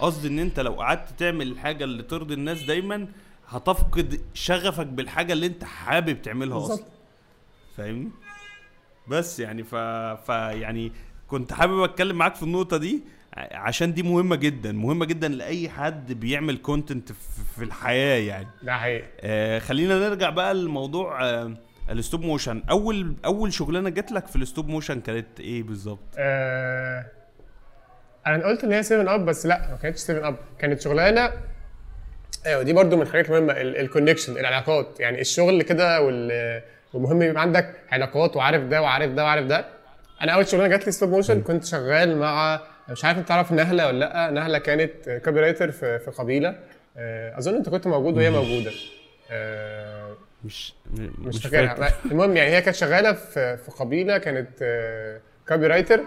قصدي إن أنت لو قعدت تعمل الحاجة اللي ترضي الناس دايما هتفقد شغفك بالحاجة اللي أنت حابب تعملها. أصلا فاهمني؟ بس يعني ف... ف يعني كنت حابب أتكلم معاك في النقطة دي عشان دي مهمة جدا مهمة جدا لأي حد بيعمل كونتنت في الحياة يعني. ده حقيقي. آه خلينا نرجع بقى لموضوع آه ال stop motion أول أول شغلانة جات لك في ال stop motion كانت إيه بالظبط؟ آه أنا قلت إن هي 7 Up بس لأ ما كانتش 7 Up كانت شغلانة أيوه دي برضو من الحاجات المهمة ال connection العلاقات. يعني الشغل كده وال والمهم يبقى عندك علاقات وعارف ده وعارف ده وعارف ده. أنا أول شغلانة جات لي stop motion كنت شغال مع مش عارف أنت تعرف نهلة ولا لأ؟ نهلة كانت copywriter في في قبيلة. آه، أظن أنت كنت موجود وهي موجودة. آه، مش م- مش فاكرها. المهم يعني هي كانت شغالة في في قبيلة كانت copywriter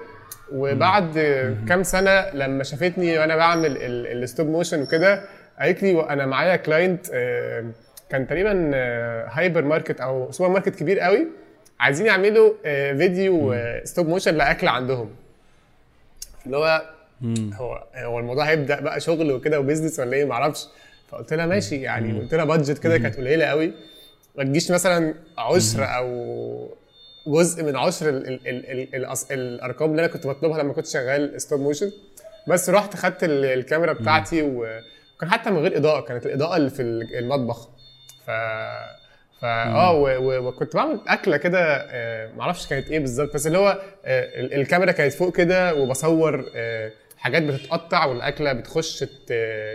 وبعد آه، كام سنة لما شافتني وأنا بعمل ال stop motion وكده قالت لي أنا معايا client كان تقريبا آه، هايبر ماركت أو سوبر ماركت كبير قوي عايزين يعملوا آه، فيديو stop motion لأكل عندهم. اللي هو هو هو الموضوع هيبدأ بقى شغل وكده و business ولا إيه؟ معرفش. فقلت لها ماشي يعني قلت لها budget كده كانت قليلة قوي. ما تجيش مثلا عشر أو جزء من عشر ال ال ال ال الأص- الأرقام اللي أنا كنت بطلبها لما كنت شغال stop motion بس رحت خدت ال- الكاميرا بتاعتي وكان حتى من غير إضاءة كانت الإضاءة اللي في ال- المطبخ. ف فا آه وكنت بعمل أكلة كده آه، معرفش كانت إيه بالظبط بس اللي هو آه، ال- الكاميرا كانت فوق كده وبصور آه، حاجات بتتقطع والأكلة بتخش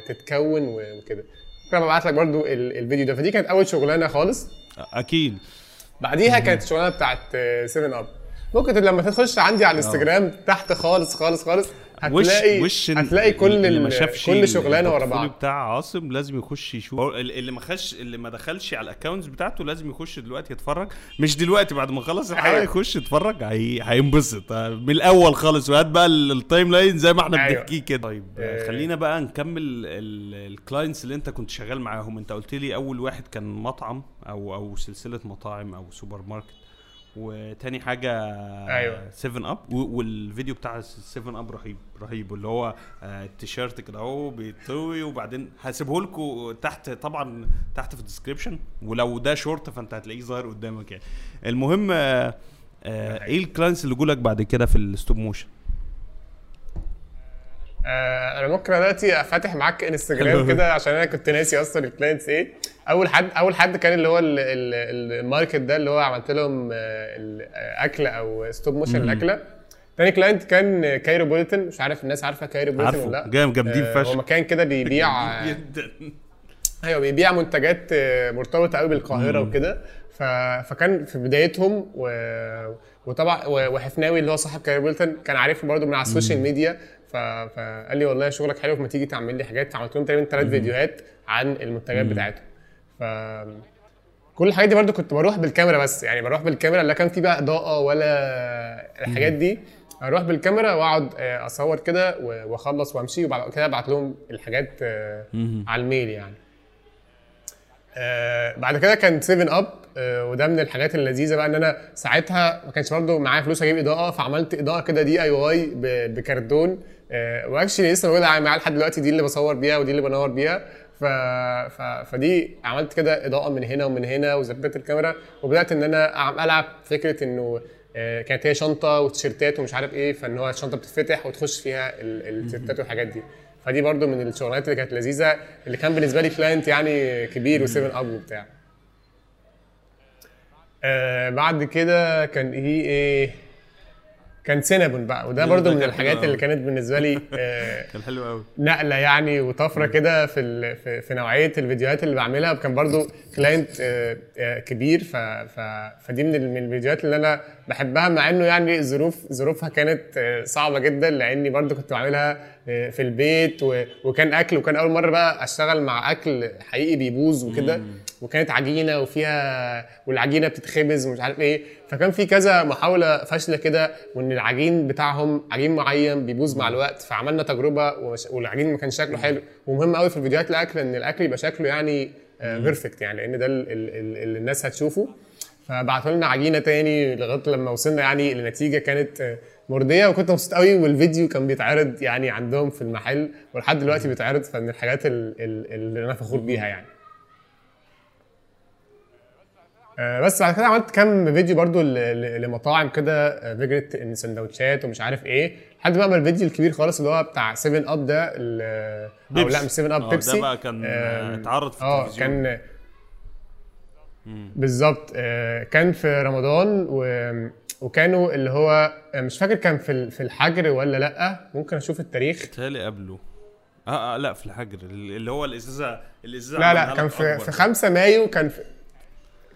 تتكون وكده. ممكن ابعت لك برضو ال- الفيديو ده. فدي كانت أول شغلانة خالص. أكيد. بعديها كانت الشغلانه بتاعت 7 اب ممكن لما تخش عندي على الإنستجرام تحت خالص خالص خالص هتلاقي وش هتلاقي كل اللي ما شافش كل شغلانة ورا بعض بتاع عاصم لازم يخش يشوف اللي ما خش اللي ما دخلش على ال accounts بتاعته لازم يخش دلوقتي يتفرج مش دلوقتي بعد ما خلص الحلقة أيوة. يخش يتفرج هي... هينبسط آه، من الأول خالص وهات بقى ال- ال timeline زي ما إحنا أيوة. بنحكيه كده طيب آه. خلينا بقى نكمل ال clients اللي انت كنت شغال معاهم انت قلت لي أول واحد كان مطعم أو أو سلسلة مطاعم أو سوبر ماركت وتاني حاجة أيوة. 7 Up والفيديو بتاع 7 Up رهيب رهيب. واللي هو آه، التيشيرت كده أهو بيطوي وبعدين هسيبه لكم تحت طبعا تحت في ال description ولو ده شورت فأنت هتلاقيه ظاهر قدامك يعني. المهم آه، آه، إيه ال clients اللي جولك بعد كده في ال stop motion آه، أنا ممكن دلوقتي فاتح معاك انستجرام [LAUGHS] كده عشان أنا كنت ناسي أصلا ال clients إيه. أول حد أول حد كان اللي هو ال- ال- الماركت ده اللي هو عملت لهم آه، الاكله أو stop motion الأكلة. تاني client كان Cairopolitan مش عارف الناس عارفة Cairopolitan ولا عارفه لأ؟ جامد جامدين آه، هو فشخ مكان كده بيبيع [LAUGHS] آه، جدا. أيوه بيبيع منتجات آه، مرتبطة قوي بالقاهرة وكده. فكان في بدايتهم و... وطبعا وحفناوي اللي هو صاحب Cairopolitan كان عارفني برضو من على ال social media. فقال لي والله شغلك حلو فما تيجي تعمل لي حاجات. عملت لهم تقريبا ثلاث فيديوهات عن المنتجات بتاعتهم. ف كل الحاجات دي برضو كنت بروح بالكاميرا بس. يعني بروح بالكاميرا لا كان في بقى إضاءة ولا الحاجات دي. أروح بالكاميرا وأقعد آه، أصور كده وأخلص وأمشي وبعد كده أبعت لهم الحاجات آه، على ال mail يعني. آه، بعد كده كان 7 Up وده من الحاجات اللذيذة بقى إن أنا ساعتها ما كانش برضه معايا فلوس أجيب إضاءة فعملت إضاءة كده DIY بكرتون. و actually لسه موجودة معايا لحد دلوقتي دي اللي بصور بيها ودي اللي بنور بيها. ف... ف... فدي عملت كده إضاءة من هنا ومن هنا وظبطت الكاميرا وبدأت إن أنا ألعب فكرة إنه آه، كانت هي شنطة وتيشيرتات ومش عارف إيه فإن هو الشنطة بتتفتح وتخش فيها ال- التيشيرتات والحاجات دي. فدي برضو من الشغلانات اللي كانت لذيذة اللي كان بالنسبة لي client يعني كبير و 7 Up وبتاع. آه بعد كده كان إيه إيه كان Cinnabon بقى وده ده برضو من الحاجات. اللي كانت بالنسبة لي [LAUGHS] آه كان حلو قوي نقلة يعني وطفرة كده في في, في نوعية الفيديوهات اللي بعملها كان برضو كلاينت آه، آه، كبير. ف ف فدي من من الفيديوهات اللي أنا بحبها مع إنه يعني ظروف ظروفها كانت صعبة جدا لأني برضو كنت بعملها في البيت وكان أكل وكان أول مرة بقى أشتغل مع أكل حقيقي بيبوظ وكده. وكانت عجينة وفيها والعجينة بتتخبز ومش عارف إيه. فكان في كذا محاولة فاشلة كده وإن العجين بتاعهم عجين معين بيبوظ مع الوقت. فعملنا تجربة والعجين ما كانش شكله حلو. ومهم قوي في الفيديوهات الأكل إن الأكل يبقى شكله يعني perfect يعني لأن ده ال- ال- ال- اللي الناس هتشوفه. فبعتوا لنا عجينة تاني لغاية لما وصلنا يعني لنتيجة كانت آه، مرضية. وكنت مبسوط قوي والفيديو كان بيتعرض يعني عندهم في المحل ولحد دلوقتي بيتعرض. فمن الحاجات ال- ال- اللي أنا فخور بيها يعني. بس بعد كده عملت كام فيديو برضو لمطاعم كده آه، فكره إن سندوتشات ومش عارف إيه لحد بقى ما الفيديو الكبير خالص اللي هو بتاع 7 Up ده أو. لا مش 7 آه، Up ده بيبسي بقى كان، آه، اتعرض في آه التلفزيون. كان بالظبط آه، كان في رمضان و... وكانوا اللي هو آه، مش فاكر كان في في الحجر ولا لأ ممكن أشوف التاريخ تالي قبله آه آه لأ في الحجر اللي هو الإزازة الإزازة لا لا كان في. في 5 مايو كان في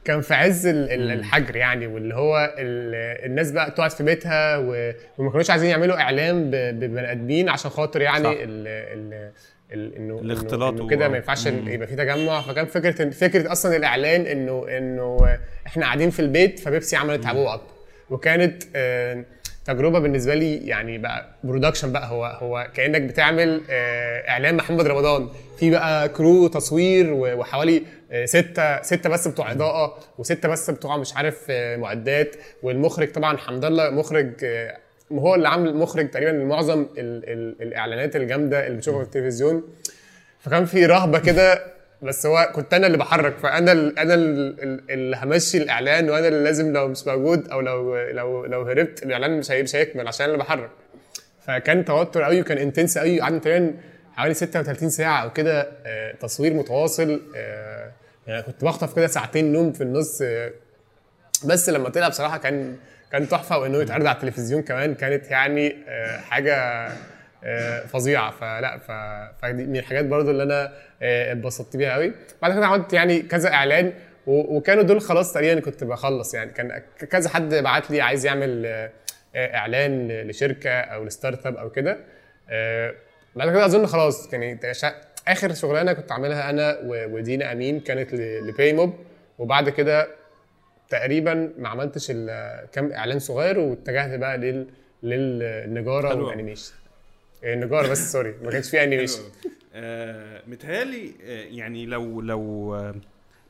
كان في عز ال- ال- الحجر يعني واللي هو ال- الناس بقى تقعد في بيتها وما كانوش عايزين يعملوا إعلام ببني آدمين عشان خاطر يعني صح. ال ال ال انه الاختلاط إنه و- كده ما ينفعش يبقى في تجمع. فكان فكرة فكرة أصلا الإعلان انه إنه إحنا قاعدين في البيت فبيبسي عملت عبوة اكبر وكانت آه، تجربة بالنسبة لي يعني بقى production بقى هو هو كأنك بتعمل آه، إعلان محمد رمضان. في بقى crew تصوير وحوالي ستة ستة بس بتوع إضاءة وستة بس بتوع مش عارف آه، معدات. والمخرج طبعا حمد الله مخرج آه، هو اللي عامل مخرج تقريبا ال- الإعلانات الجامدة اللي بتشوفها في التلفزيون. فكان في رهبة كده بس هو كنت أنا اللي بحرك. فأنا ال أنا ال- ال- اللي همشي الإعلان وأنا اللي لازم لو مش موجود أو لو لو لو هربت الإعلان مش هي- مش هيكمل عشان أنا اللي بحرك. فكان توتر قوي وكان انتنس قوي قعدنا تقريبا حوالي 36 ساعة أو كده آه، تصوير متواصل آه، يعني كنت بخطف كده ساعتين نوم في النص بس لما طلع بصراحة كان كان تحفة وإنه يتعرض على التلفزيون كمان كانت يعني آه، حاجة آه، فظيعة فلا. فدي من الحاجات برضو اللي أنا آه، اتبسطت بيها قوي بعد كده عملت يعني كذا إعلان. وكانوا دول خلاص تقريبا كنت بخلص يعني كان كذا حد بعت لي عايز يعمل إعلان لشركة أو لستارت أب أو كده بعد كده أظن خلاص يعني آخر شغلانة كنت عاملها أنا ودينا أمين كانت لباي موب وبعد كده تقريبا ما عملتش كام إعلان صغير واتجهت بقى لل للنجارة. وال animation. النجارة بس sorry ما كانش فيه animation. آه متهيألي آه يعني لو لو آه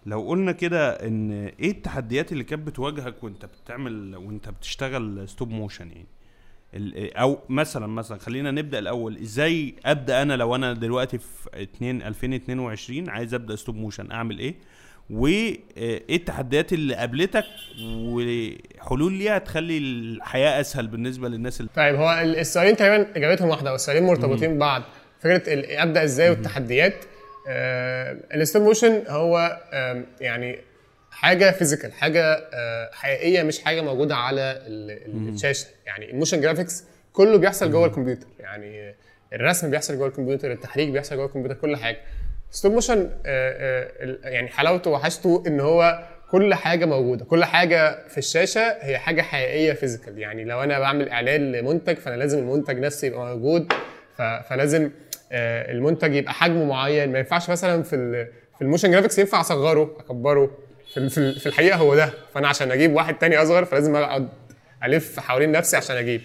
لو قلنا كده إن إيه التحديات اللي كانت بتواجهك وأنت بتعمل وأنت بتشتغل stop motion يعني؟ أو مثلا مثلا خلينا نبدأ الأول. إزاي أبدأ أنا لو أنا دلوقتي في 2 2022 عايز أبدأ stop motion أعمل إيه؟ وايه التحديات اللي قابلتك وحلول ليها تخلي الحياة أسهل بالنسبة للناس اللي طيب هو ال- السؤالين تقريبا إجابتهم واحدة والسؤالين مرتبطين ببعض. فكرة أبدأ إزاي والتحديات آه ال stop motion هو آم، يعني حاجة physical حاجة آه حقيقية مش حاجة موجودة على ال- ال- الشاشة. يعني ال motion graphics كله بيحصل جوه الكمبيوتر. يعني الرسم بيحصل جوه الكمبيوتر التحريك بيحصل جوه الكمبيوتر كل حاجة. stop motion يعني حلاوته وحاشته إن هو كل حاجة موجودة. كل حاجة في الشاشة هي حاجة حقيقية physical يعني لو أنا بعمل إعلان لمنتج فأنا لازم المنتج نفسه يبقى موجود. فلازم آه، المنتج يبقى حجمه معين. ما ينفعش مثلا في في ال motion graphics ينفع أصغره أكبره. في الحقيقة هو ده. فأنا عشان أجيب واحد تاني أصغر فلازم أقعد ألف حوالين نفسي عشان أجيب.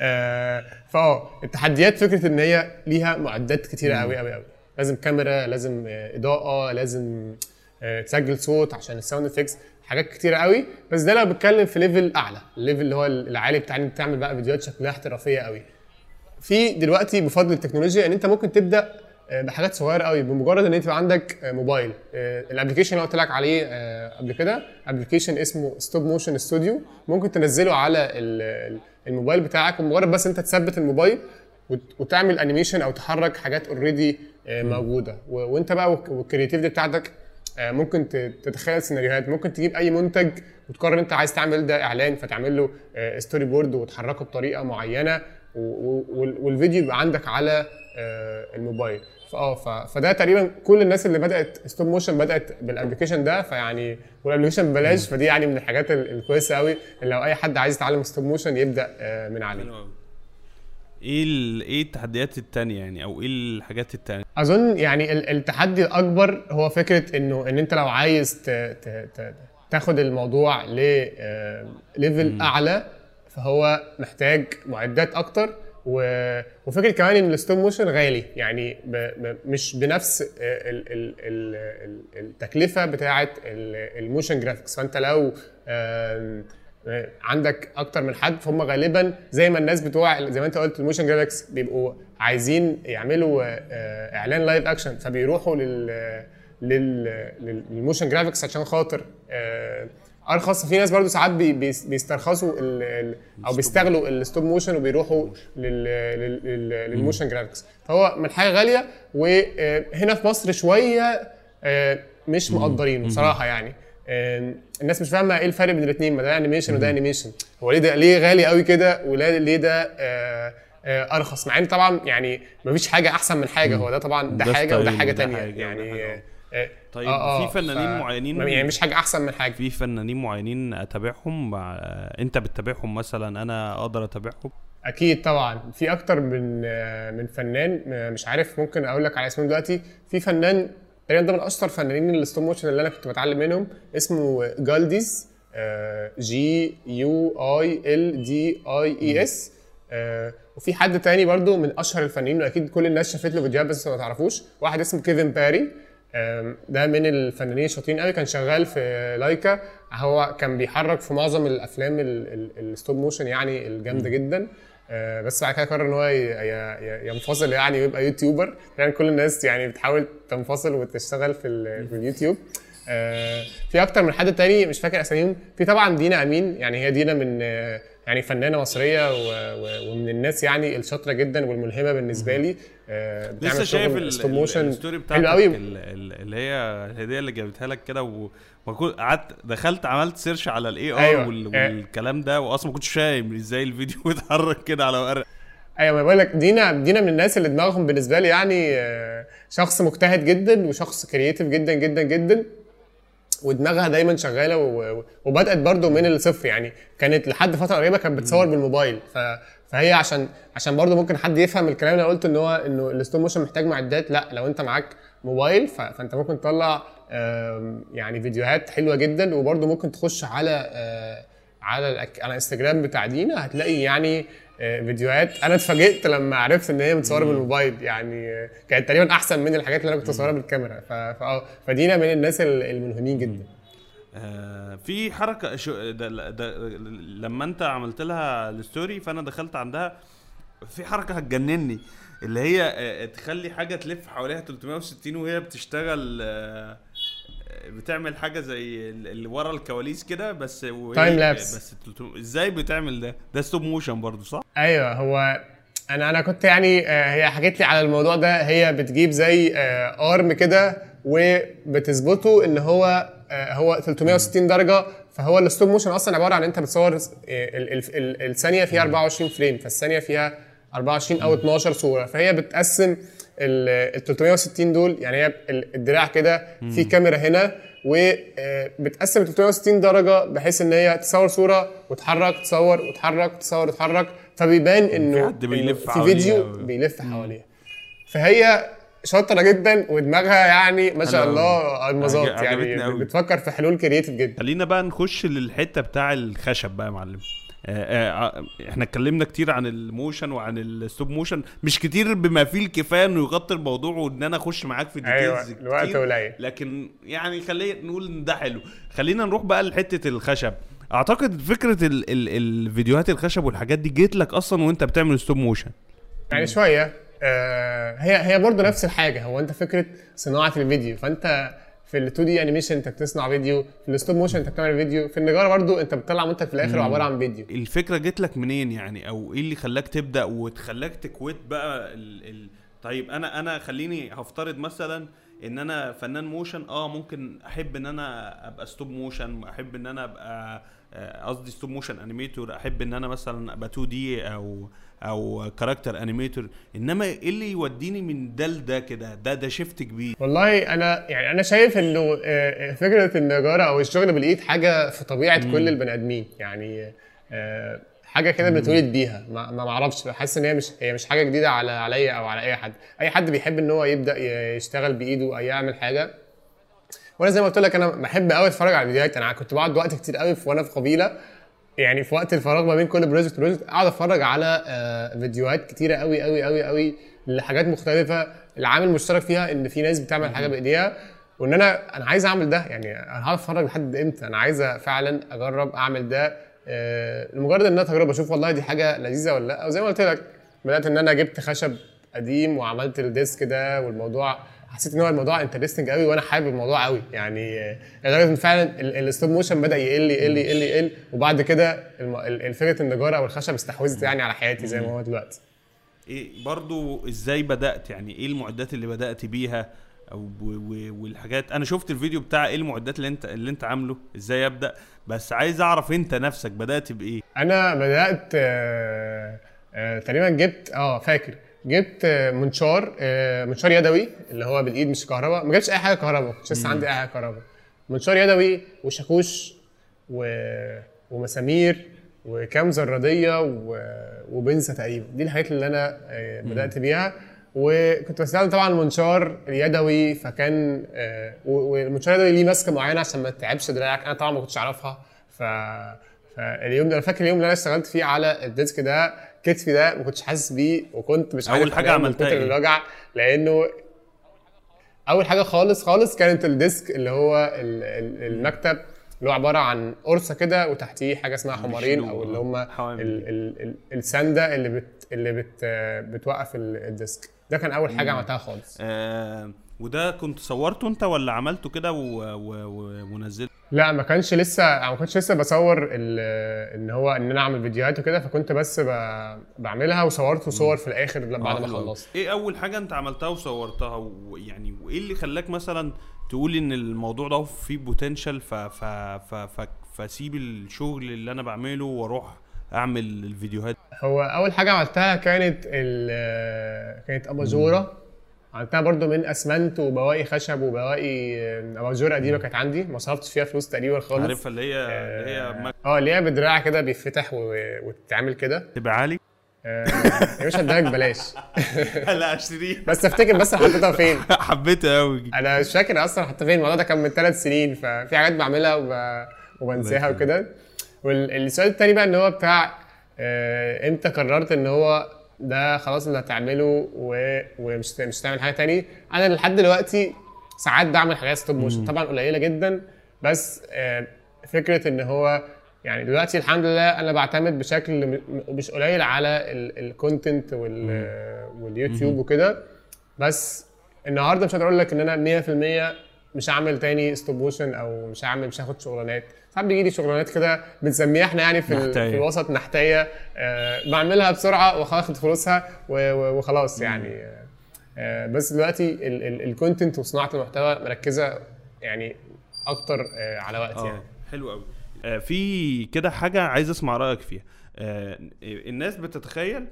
آه، فأه التحديات فكرة إن هي ليها معدات كتيرة قوي قوي قوي لازم كاميرا لازم إضاءة لازم آه، تسجل صوت عشان ال sound effects حاجات كتيرة قوي بس ده لو بتكلم في level أعلى ال level اللي هو العالي بتاع إن أنت تعمل بقى فيديوهات شكلها احترافية قوي في دلوقتي بفضل التكنولوجيا إن أنت ممكن تبدأ بحاجات صغيرة قوي. بمجرد إن أنت يبقى عندك آه، موبايل. ال application اللي قلت لك عليه آه، قبل كده application اسمه Stop Motion Studio ممكن تنزله على ال- ال- الموبايل بتاعك. ومجرد بس أنت تثبت الموبايل وت- وتعمل animation أو تحرك حاجات already موجودة. وأنت بقى وال c- وال creativity بتاعتك آه، ممكن تتخيل سيناريوهات. ممكن تجيب أي منتج وتقرر أنت عايز تعمل ده إعلان فتعمل له storyboard وتحركه بطريقة معينة. والفيديو يبقى عندك على آه، الموبايل. فاه فده تقريبا كل الناس اللي بدأت stop motion بدأت بال application ده فيعني وال application ببلاش. فدي يعني من الحاجات ال- الكويسة قوي اللي لو أي حد عايز يتعلم stop motion يبدأ آه، من عليه. إيه. إيه التحديات التانية يعني؟ أو إيه الحاجات التانية؟ أظن يعني ال- التحدي الأكبر هو فكرة إنه إن أنت لو عايز ت... ت... ت... تاخد الموضوع لل level أعلى فهو محتاج معدات أكتر و... وفكرة كمان إن ال stop motion غالي. يعني ب... ب... مش بنفس ال... ال... ال... ال- التكلفة بتاعه ال- ال motion graphics فأنت لو عندك أكتر من حد فهم غالبا زي ما الناس بتوع زي ما أنت قلت ال motion graphics بيبقوا عايزين يعملوا آه، إعلان live action فبيروحوا لل لل لل- لل motion graphics عشان خاطر آه، أرخص. في ناس برضو ساعات بي- بيس- بيسترخصوا ال- ال- أو بيستغلوا ال stop motion وبيروحوا لل- لل- لل- لل motion graphics فهو من حاجة غالية وهنا في مصر شوية آه، مش مقدرين بصراحة يعني. آه، الناس مش فاهمة إيه الفرق بين الاثنين ما ده animation وده animation هو ليه ده ليه غالي قوي كده ولا ليه ده آه، آه، أرخص؟ مع إن طبعا يعني مفيش حاجة أحسن من حاجة. هو ده طبعا ده ده حاجة وده حاجة وده يعني. آه، آه، طيب آه، آه، في فنانين معينين يعني مش حاجة أحسن من حاجة. في فنانين معينين أتابعهم؟ مع... أنت بتتابعهم مثلا أنا أقدر أتابعهم؟ أكيد طبعا. في أكتر من آه، من فنان آه، مش عارف ممكن أقول لك على اسمهم دلوقتي. في فنان تقريبا ده من أشطر فنانين ال stop motion اللي أنا كنت بتعلم منهم اسمه جالديز G U I L D A A S وفي حد تاني برضو من أشهر الفنانين وأكيد كل الناس شافت له فيديوهات بس ما تعرفوش. واحد اسمه كيفن باري ده من الفنانين الشاطرين قوي. كان شغال في لايكا. هو كان بيحرك في معظم الأفلام ال stop motion يعني الجامدة جدا. آه، بس بعد كده قرر إن هو ينفصل يعني ويبقى YouTuber. يعني كل الناس يعني بتحاول تنفصل وتشتغل في, في اليوتيوب. آه، في أكتر من حد تاني مش فاكر أساميهم. في طبعا دينا أمين. يعني هي دينا من آه، يعني فنانة مصرية و- و- ومن الناس يعني الشاطرة جدا والملهمة بالنسبة لي. آه، لسه شايف شغل ال- stop ال- motion ال story بتاعتك اللي هي الهدية اللي جابتها لك كده و- قعدت دخلت عملت search على ال AR أيوة. وال... آه. والكلام ده واصلا ما كنتش فاهم إزاي الفيديو [LAUGHS] بيتحرك كده على ورق. أيوه ما بقول لك دينا دينا من الناس اللي دماغهم بالنسبة لي يعني آه، شخص مجتهد جدا وشخص creative جدا جدا جدا. ودماغها دايما شغالة وبدأت برضو من الصفر يعني. كانت لحد فترة قريبة كانت بتصور بالموبايل. ف... فهي عشان عشان برضو ممكن حد يفهم الكلام اللي أنا قلته إن هو إنه ال stop motion محتاج معدات. لا لو أنت معاك موبايل ف... فأنت ممكن تطلع يعني فيديوهات حلوة جدا. وبرضو ممكن تخش على آه، على الأك... على انستجرام بتاع دينا. هتلاقي يعني فيديوهات. أنا اتفاجئت لما عرفت إن هي متصورة بالموبايل. يعني آه، كانت تقريبا أحسن من الحاجات اللي أنا كنت بصورها بالكاميرا. ف... فدينا من الناس ال- الملهمين جدا. آه، في حركة شو ده, ده لما أنت عملت لها الستوري فأنا دخلت عندها في حركة هتجنني اللي هي آه، تخلي حاجة تلف حواليها 360 وهي بتشتغل آه، بتعمل حاجة زي ال- اللي ورا الكواليس كده بس وهي- Time lapse. بس 300 إزاي بتعمل ده؟ ده stop motion برضو صح؟ أيوه هو أنا أنا كنت يعني آه، هي حكت لي على الموضوع ده. هي بتجيب زي آه، arm كده وبتظبطه إن هو آه، هو 360 درجة. فهو ال stop motion أصلا عبارة عن أنت بتصور ال- ال- ال- الثانية فيها 24 فريم فالثانية فيها 24 أو 12 صورة. فهي بتقسم ال ال 360 دول يعني هي ال- الدراع كده في كاميرا هنا وبتقسم 360 درجة بحيث إن هي تصور صورة وتحرك تصور وتحرك تصور وتحرك. فبيبان إنه حد بيلف في فيديو بيلف حواليها. فهي شاطرة جدا ودماغها يعني ما شاء الله عجبتني يعني. بتفكر في حلول creative جدا. خلينا بقى نخش للحتة بتاع الخشب بقى يا معلم. آه، آه، إحنا اتكلمنا كتير عن ال motion وعن ال stop motion. مش كتير بما فيه الكفاية إنه يغطي الموضوع وإن أنا أخش معاك في أيوه details الوقت قليل. لكن يعني خلينا نقول إن ده حلو. خلينا نروح بقى لحتة الخشب. أعتقد فكرة ال ال الفيديوهات الخشب والحاجات دي جيت لك أصلا وأنت بتعمل stop motion يعني شوية آه هي هي برضه نفس الحاجة. هو أنت فكرة صناعة الفيديو. فأنت في ال 2D animation انت بتصنع فيديو في ال stop motion انت بتعمل فيديو في النجارة برضه انت بتطلع منتج في الآخر عباره عن فيديو. الفكرة جت لك منين يعني؟ أو إيه اللي خلاك تبدأ وتخلاك تكويت بقى ال ال طيب أنا أنا خليني هفترض مثلا إن أنا فنان motion آه ممكن أحب إن أنا أبقى stop motion أحب إن أنا أبقى آه، قصدي stop motion animator أحب إن أنا مثلا أبقى 2D أو أو character animator إنما إيه اللي يوديني من ده لده كده؟ ده ده شيفت كبير. والله أنا يعني أنا شايف إنه آه، فكرة النجاره أو الشغل بالإيد حاجة في طبيعة كل البني آدمين. يعني آه، حاجة كده بنتولد بيها. ما ما أعرفش حاسس إن هي مش هي مش حاجة جديدة على عليا أو على أي حد. أي حد بيحب إن هو يبدأ يشتغل بإيده أو يعمل حاجة. وأنا زي ما قلت لك أنا بحب قوي أتفرج على الفيديوهات. أنا كنت بقعد وقت كتير قوي وأنا في قبيلة. يعني في وقت الفراغ ما بين كل project و project أقعد أتفرج على آه، فيديوهات كتيرة قوي قوي قوي قوي لحاجات مختلفة. العامل المشترك فيها إن في ناس بتعمل حاجة بإيديها. وإن أنا أنا عايز أعمل ده يعني أنا هقعد أتفرج لحد إمتى؟ أنا عايز فعلا أجرب أعمل ده آه، لمجرد إن أنا تجربة. أشوف والله دي حاجة لذيذة ولا لأ. وزي ما قلت لك بدأت إن أنا جبت خشب قديم وعملت ال desk ده والموضوع حسيت إن هو الموضوع interesting قوي وأنا حابب الموضوع قوي يعني لدرجه ان فعلا ال stop motion بدأ يقل يقل يقل يقل. وبعد كده فكرة النجارة أو الخشب استحوذت يعني على حياتي زي ما هو دلوقتي. إيه برضو إزاي بدأت؟ يعني إيه المعدات اللي بدأت بيها؟ أو والحاجات. أنا شفت الفيديو بتاع إيه المعدات اللي أنت اللي أنت عامله إزاي أبدأ؟ بس عايز أعرف أنت نفسك بدأت بإيه؟ أنا بدأت آه، آه، تقريبا جبت آه فاكر. جبت منشار آه، منشار يدوي اللي هو بالإيد مش كهرباء. ما جبتش أي حاجة كهرباء كنتش لسه عندي أي حاجة كهرباء. منشار يدوي وشاكوش و... ومسامير وكام زرادية و... وبنسه تقريبا. دي الحاجات اللي أنا آه، بدأت بيها. وكنت بستخدم طبعا المنشار اليدوي فكان آه، والمنشار اليدوي ليه ماسكة معينة عشان ما تتعبش دراعك. أنا طبعا ما كنتش أعرفها ف فاليوم ده أنا فاكر اليوم اللي أنا اشتغلت فيه على الديسك ده كتفي ده ما كنتش حاسس بيه وكنت مش عارف أنام من عملتها؟ الوجع لأنه أول حاجة خالص خالص كانت ال desk اللي هو ال- ال- المكتب اللي هو عبارة عن قرصة كده وتحتيه حاجة اسمها حمارين أو اللي هم ال- ال- السنده اللي بت اللي بت بتوقف ال- ال desk. ده كان أول حاجة عملتها خالص. آه وده كنت صورته أنت ولا عملته كده ونزلته؟ لا ما كانش لسه ما كنتش لسه بصور ال- إن هو إن أنا أعمل فيديوهات وكده فكنت بس ب- بعملها وصورت صور في الآخر لما بعد ما. خلصت. إيه أول حاجة أنت عملتها وصورتها؟ ويعني وإيه اللي خلاك مثلا تقول إن الموضوع ده فيه بوتنشال ف ف ف ف فاسيب الشغل اللي أنا بعمله وأروح أعمل الفيديوهات؟ هو أول حاجة عملتها كانت ال- كانت أباجورة. عملتها برضو من أسمنت وبواقي خشب وبواقي اباجوره قديمه كانت عندي. ما صرفتش فيها فلوس تقريبا خالص. عارفها اللي هي اللي هي آه اللي هي بدراع كده بيتفتح وتتعمل كده. تبقى عالي؟ آه، يا باشا اديها ببلاش [LAUGHS] لا اشتريها. بس افتكر بس حطيتها فين. [LAUGHS] حبيتها قوي أنا مش فاكر أصلا حتى فين. الموضوع ده كان من ثلاث سنين ففي حاجات بعملها وب... وبنساها وكده. والسؤال التاني بقى إن هو بتاع آه، إمتى قررت إن هو ده خلاص اللي هتعمله و... ومش مش هتعمل حاجة تاني. أنا لحد دلوقتي ساعات بعمل حاجات stop motion طبعا قليلة جدا بس آه، فكرة إن هو يعني دلوقتي الحمد لله أنا بعتمد بشكل مش قليل على ال content واليوتيوب وكده. بس النهارده مش هقدر أقول لك إن أنا 100% مش هعمل تاني stop motion أو مش هعمل مش هاخد شغلانات. ساعات بيجي لي شغلانات كده بنسميها إحنا يعني في, نحتاية. في الوسط نحتايه آه بعملها بسرعة واخد فلوسها وخلاص يعني. آه، آه بس دلوقتي ال content وصناعة المحتوى مركزة يعني أكتر آه على وقت يعني. آه حلو قوي آه في كده حاجة عايز أسمع رأيك فيها. آه الناس بتتخيل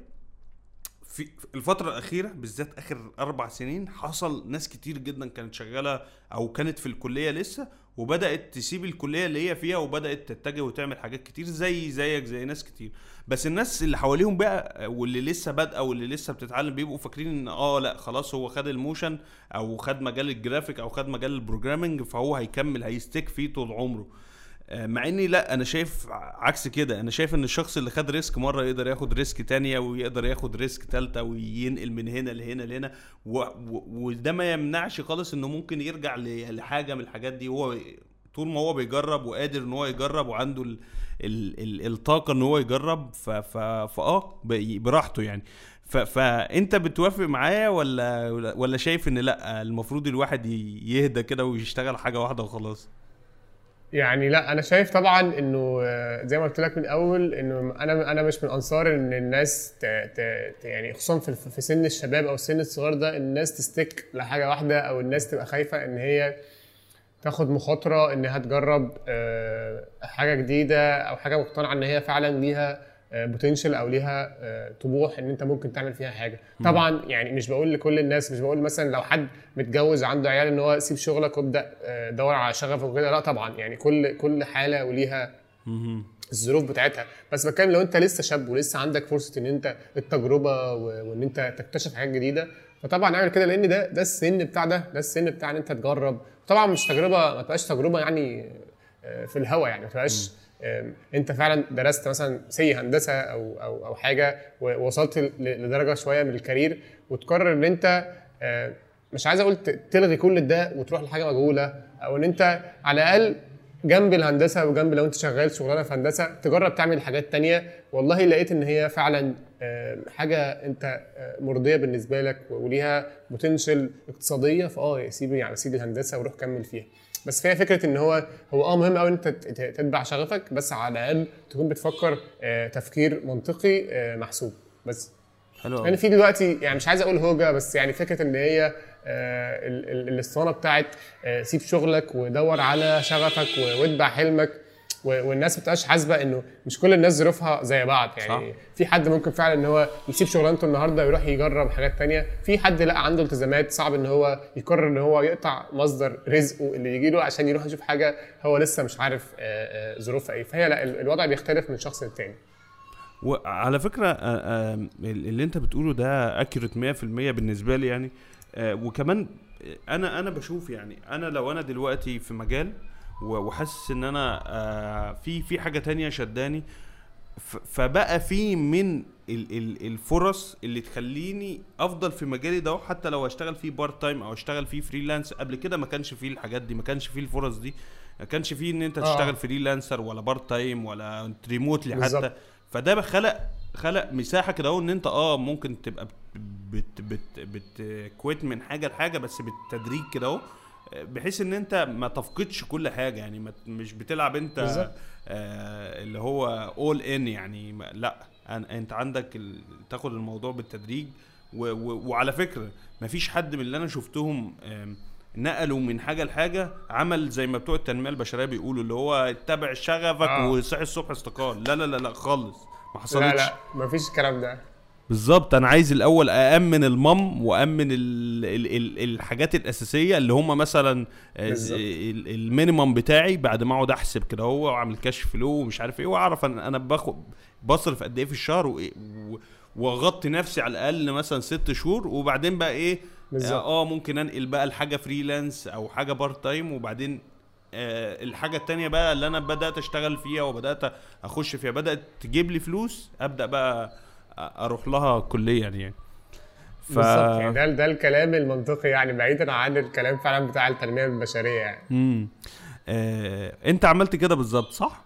في الفترة الأخيرة بالذات آخر أربع سنين حصل ناس كتير جدا كانت شغالة أو كانت في الكلية لسه وبدأت تسيب الكلية اللي هي فيها وبدأت تتجه وتعمل حاجات كتير زي زيك زي ناس كتير. بس الناس اللي حواليهم بقى واللي لسه بادئة واللي لسه بتتعلم بيبقوا فاكرين إن آه لأ خلاص هو خد الموشن أو خد مجال الجرافيك أو خد مجال ال programming فهو هيكمل هي stick فيه طول عمره. مع إني لا أنا شايف عكس كده. أنا شايف إن الشخص اللي خد risk مرة يقدر ياخد risk تانية ويقدر ياخد risk تالتة وينقل من هنا لهنا لهنا. وده ما يمنعش خالص إنه ممكن يرجع لحاجة من الحاجات دي. هو طول ما هو بيجرب وقادر إن هو يجرب وعنده ال ال ال الطاقة إن هو يجرب فاه براحته يعني. فأنت بتوافق معايا ولا ولا شايف إن لا المفروض الواحد يهدى كده ويشتغل حاجة واحدة وخلاص؟ يعني لا أنا شايف طبعا إنه آه، زي ما قلت لك من الأول إنه أنا أنا مش من أنصار إن الناس ت ت ت- يعني خصوصا في في سن الشباب أو السن الصغير ده الناس تستك لحاجة واحدة أو الناس تبقى خايفة إن هي تاخد مخاطرة إنها تجرب آه، حاجة جديدة أو حاجة مقتنعة إن هي فعلا ليها بوتنشال أو ليها آه، طموح إن أنت ممكن تعمل فيها حاجة. طبعا يعني مش بقول لكل الناس مش بقول مثلا لو حد متجوز عنده عيال إن هو سيب شغلك وابدأ آه، دور على شغفك وكده. لا طبعا يعني كل كل حالة وليها الظروف بتاعتها. بس بتكلم لو أنت لسه شاب ولسه عندك فرصة إن أنت التجربة وإن أنت تكتشف حاجات جديدة فطبعا اعمل كده. لأن ده ده السن بتاع ده ده السن بتاع إن أنت تجرب. طبعا مش تجربة ما تبقاش تجربة يعني آه، في الهوا يعني ما تبقاش انت فعلا درست مثلا سي هندسة أو أو أو حاجة ووصلت لدرجة شوية من ال career وتقرر إن أنت مش عايز أقول تلغي كل ده وتروح لحاجة مجهولة أو إن أنت على الأقل جنب الهندسة وجنب لو أنت شغال شغلانة في هندسة تجرب تعمل حاجات تانية. والله لقيت إن هي فعلا حاجة أنت مرضية بالنسبة لك وليها potential اقتصادية فآه سيب يعني سيب الهندسة وروح كمل فيها. بس فهي فكرة إن هو هو آه مهم قوي أنت تتبع شغفك بس على الأقل تكون بتفكر آه، تفكير منطقي آه، محسوب. بس حلو يعني في دلوقتي يعني مش عايز أقول هوجة بس يعني فكرة إن هي آه، ال- ال- الإسطوانة بتاعت سيب شغلك ودور على شغفك واتبع حلمك. والناس ما بتبقاش حاسبة انه مش كل الناس ظروفها زي بعض. يعني صح. في حد ممكن فعلا إن هو يسيب شغلانته النهارده ويروح يجرب حاجات تانية. في حد لا عنده التزامات صعب إن هو يقرر إن هو يقطع مصدر رزقه اللي يجي له عشان يروح يشوف حاجة هو لسه مش عارف آه، آه، ظروفها إيه. فهي لا ال- الوضع بيختلف من شخص للتاني. وعلى فكرة آه، اللي أنت بتقوله ده accurate 100% بالنسبة لي يعني. وكمان أنا أنا بشوف يعني أنا لو أنا دلوقتي في مجال وحاسس إن أنا آه، في في حاجة تانية شداني. فبقى في من ال- ال- الفرص اللي تخليني أفضل في مجالي ده حتى لو أشتغل فيه part time أو أشتغل فيه freelance قبل كده ما كانش فيه الحاجات دي ما كانش فيه الفرص دي. ما كانش فيه إن أنت آه. تشتغل freelancer ولا part time ولا remotely حتى. بالظبط. فده خلق خلق مساحة كده إن أنت آه ممكن تبقى بت بت بت بتكويت من حاجة لحاجة بس بالتدريج كده أهو. بحيث إن أنت ما تفقدش كل حاجة يعني ما مش بتلعب أنت. آه اللي هو all in يعني ما- لأ. أنت عندك ال- تاخد الموضوع بالتدريج و و وعلى فكرة ما فيش حد من اللي أنا شفتهم آم، نقلوا من حاجة لحاجة عمل زي ما بتوع التنمية البشرية بيقولوا اللي هو اتبع شغفك آه. وصحي الصبح استقال. لا لا لا لا خالص. ما لا حصلتش. لا مفيش الكلام ده. بالظبط أنا عايز الأول أأمن المم وأمن ال ال ال الحاجات الأساسية اللي هم مثلا آه، ال minimum بتاعي بعد ما أقعد أحسب كده هو وأعمل cash flow ومش عارف إيه وأعرف أنا أنا باخد بصرف قد إيه في الشهر وأغطي نفسي على الأقل مثلا ست شهور وبعدين بقى إيه بالظبط. آه ممكن أنقل بقى لحاجه freelance أو حاجة part time وبعدين آه الحاجة التانية بقى اللي أنا بدأت أشتغل فيها وبدأت أخش فيها بدأت تجيب لي فلوس أبدأ بقى أروح لها كليا يعني. ف... بالظبط يعني ده ده الكلام المنطقي يعني بعيدا عن الكلام فعلا بتاع التنمية البشرية يعني. مم. آه، أنت عملت كده بالظبط صح؟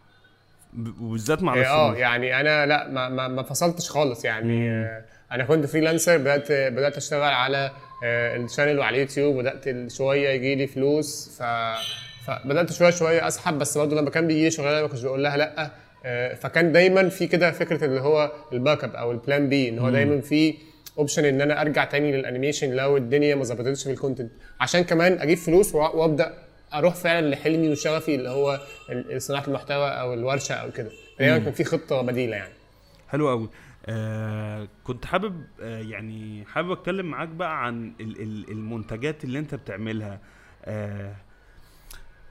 وبالذات مع إيه، آه الفلوس. يعني أنا لا ما ما, ما فصلتش خالص يعني. آه، أنا كنت freelancer بدات بدأت أشتغل على آه، ال channel وعلى اليوتيوب بدأت شوية يجي لي فلوس. ف فبدات شوية شوية أسحب بس برضه لما كان بيجي لي شغلانة ما كنتش بقول لها لأ. آه، فكان دايما في كده فكرة اللي هو ال backup أو ال plan B إن هو دايما في option إن أنا أرجع تاني لل animation لو الدنيا ما ظبطتش في ال content عشان كمان أجيب فلوس وأبدأ أروح فعلا لحلمي وشغفي اللي هو صناعة المحتوى أو الورشة أو كده. دايما كان في خطة بديلة يعني. حلو قوي آه كنت حابب آه يعني حابب أتكلم معاك بقى عن ال ال المنتجات اللي أنت بتعملها. آه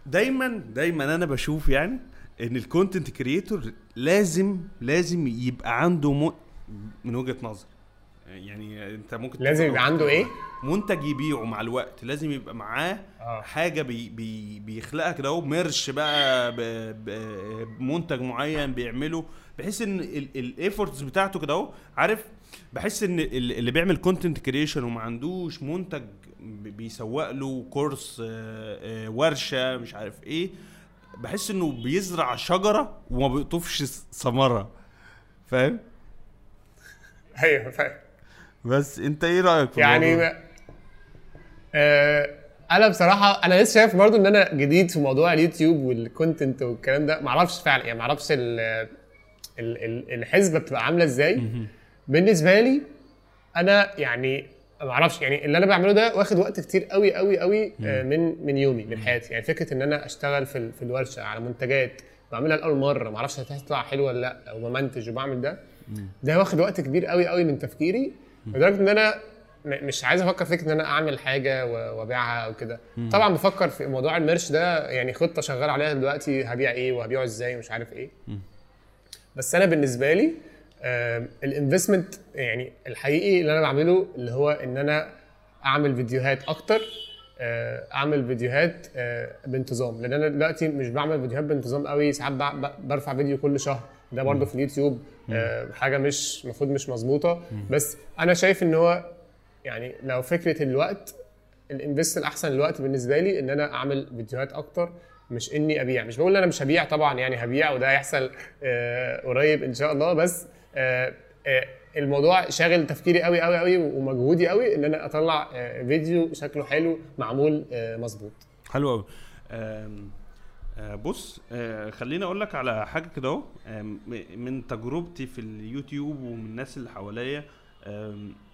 دايما دايما أنا بشوف يعني إن ال content creator لازم لازم يبقى عنده م... من وجهة نظر. يعني أنت ممكن لازم يبقى عنده إيه؟ منتج يبيعه مع الوقت. لازم يبقى معاه آه. حاجة بي بي بيخلقها كده اهو merch بقى بمنتج معين بيعمله. بحيث إن ال efforts بتاعته كده اهو عارف؟ بحس إن ال- اللي بيعمل content creation وما عندوش منتج بيسوق له كورس آه، آه، ورشة مش عارف إيه. بحس انه بيزرع شجرة وما بيقطفش ثمرة. فاهم؟ أيوه فاهم. بس انت إيه رأيك في يعني؟ ما- آه أنا بصراحة أنا لسه شايف برضو إن أنا جديد في موضوع اليوتيوب وال content والكلام ده. ما أعرفش فعلا يعني ما أعرفش ال- ال- ال- الحسبة بتبقى عاملة إزاي. بالنسبة لي أنا يعني ما أعرفش يعني اللي أنا بعمله ده واخد وقت كتير قوي قوي قوي آه، من من يومي من حياتي. يعني فكرة إن أنا أشتغل في ال- في الورشة على منتجات بعملها لأول مرة ما أعرفش هتطلع حلوة ولا لأ أو بمنتج وبعمل ده ده واخد وقت كبير قوي قوي من تفكيري لدرجة إن أنا مش عايز أفكر فكرة إن أنا أعمل حاجة وأبيعها أو كده. طبعا بفكر في موضوع الميرش ده يعني خطة شغال عليها دلوقتي هبيع إيه وهبيعه إزاي ومش عارف إيه. بس أنا بالنسبة لي ال investment يعني الحقيقي اللي أنا بعمله اللي هو إن أنا أعمل فيديوهات أكتر آه، أعمل فيديوهات آه، بانتظام. لأن أنا دلوقتي مش بعمل فيديوهات بانتظام قوي ساعات برفع فيديو كل شهر. ده برضه في اليوتيوب آه، حاجة مش المفروض مش مظبوطة. بس أنا شايف إن هو يعني لو فكرة الوقت ال invest الأحسن الوقت بالنسبة لي إن أنا أعمل فيديوهات أكتر مش إني أبيع. مش بقول إن أنا مش هبيع طبعا يعني هبيع وده هيحصل قريب إن شاء الله. بس الموضوع شاغل تفكيري قوي قوي قوي ومجهودي قوي إن أنا أطلع آه، فيديو شكله حلو معمول آه، مظبوط. حلو قوي. بص آه، خليني أقول لك على حاجة كده أهو. من تجربتي في اليوتيوب ومن الناس اللي حواليا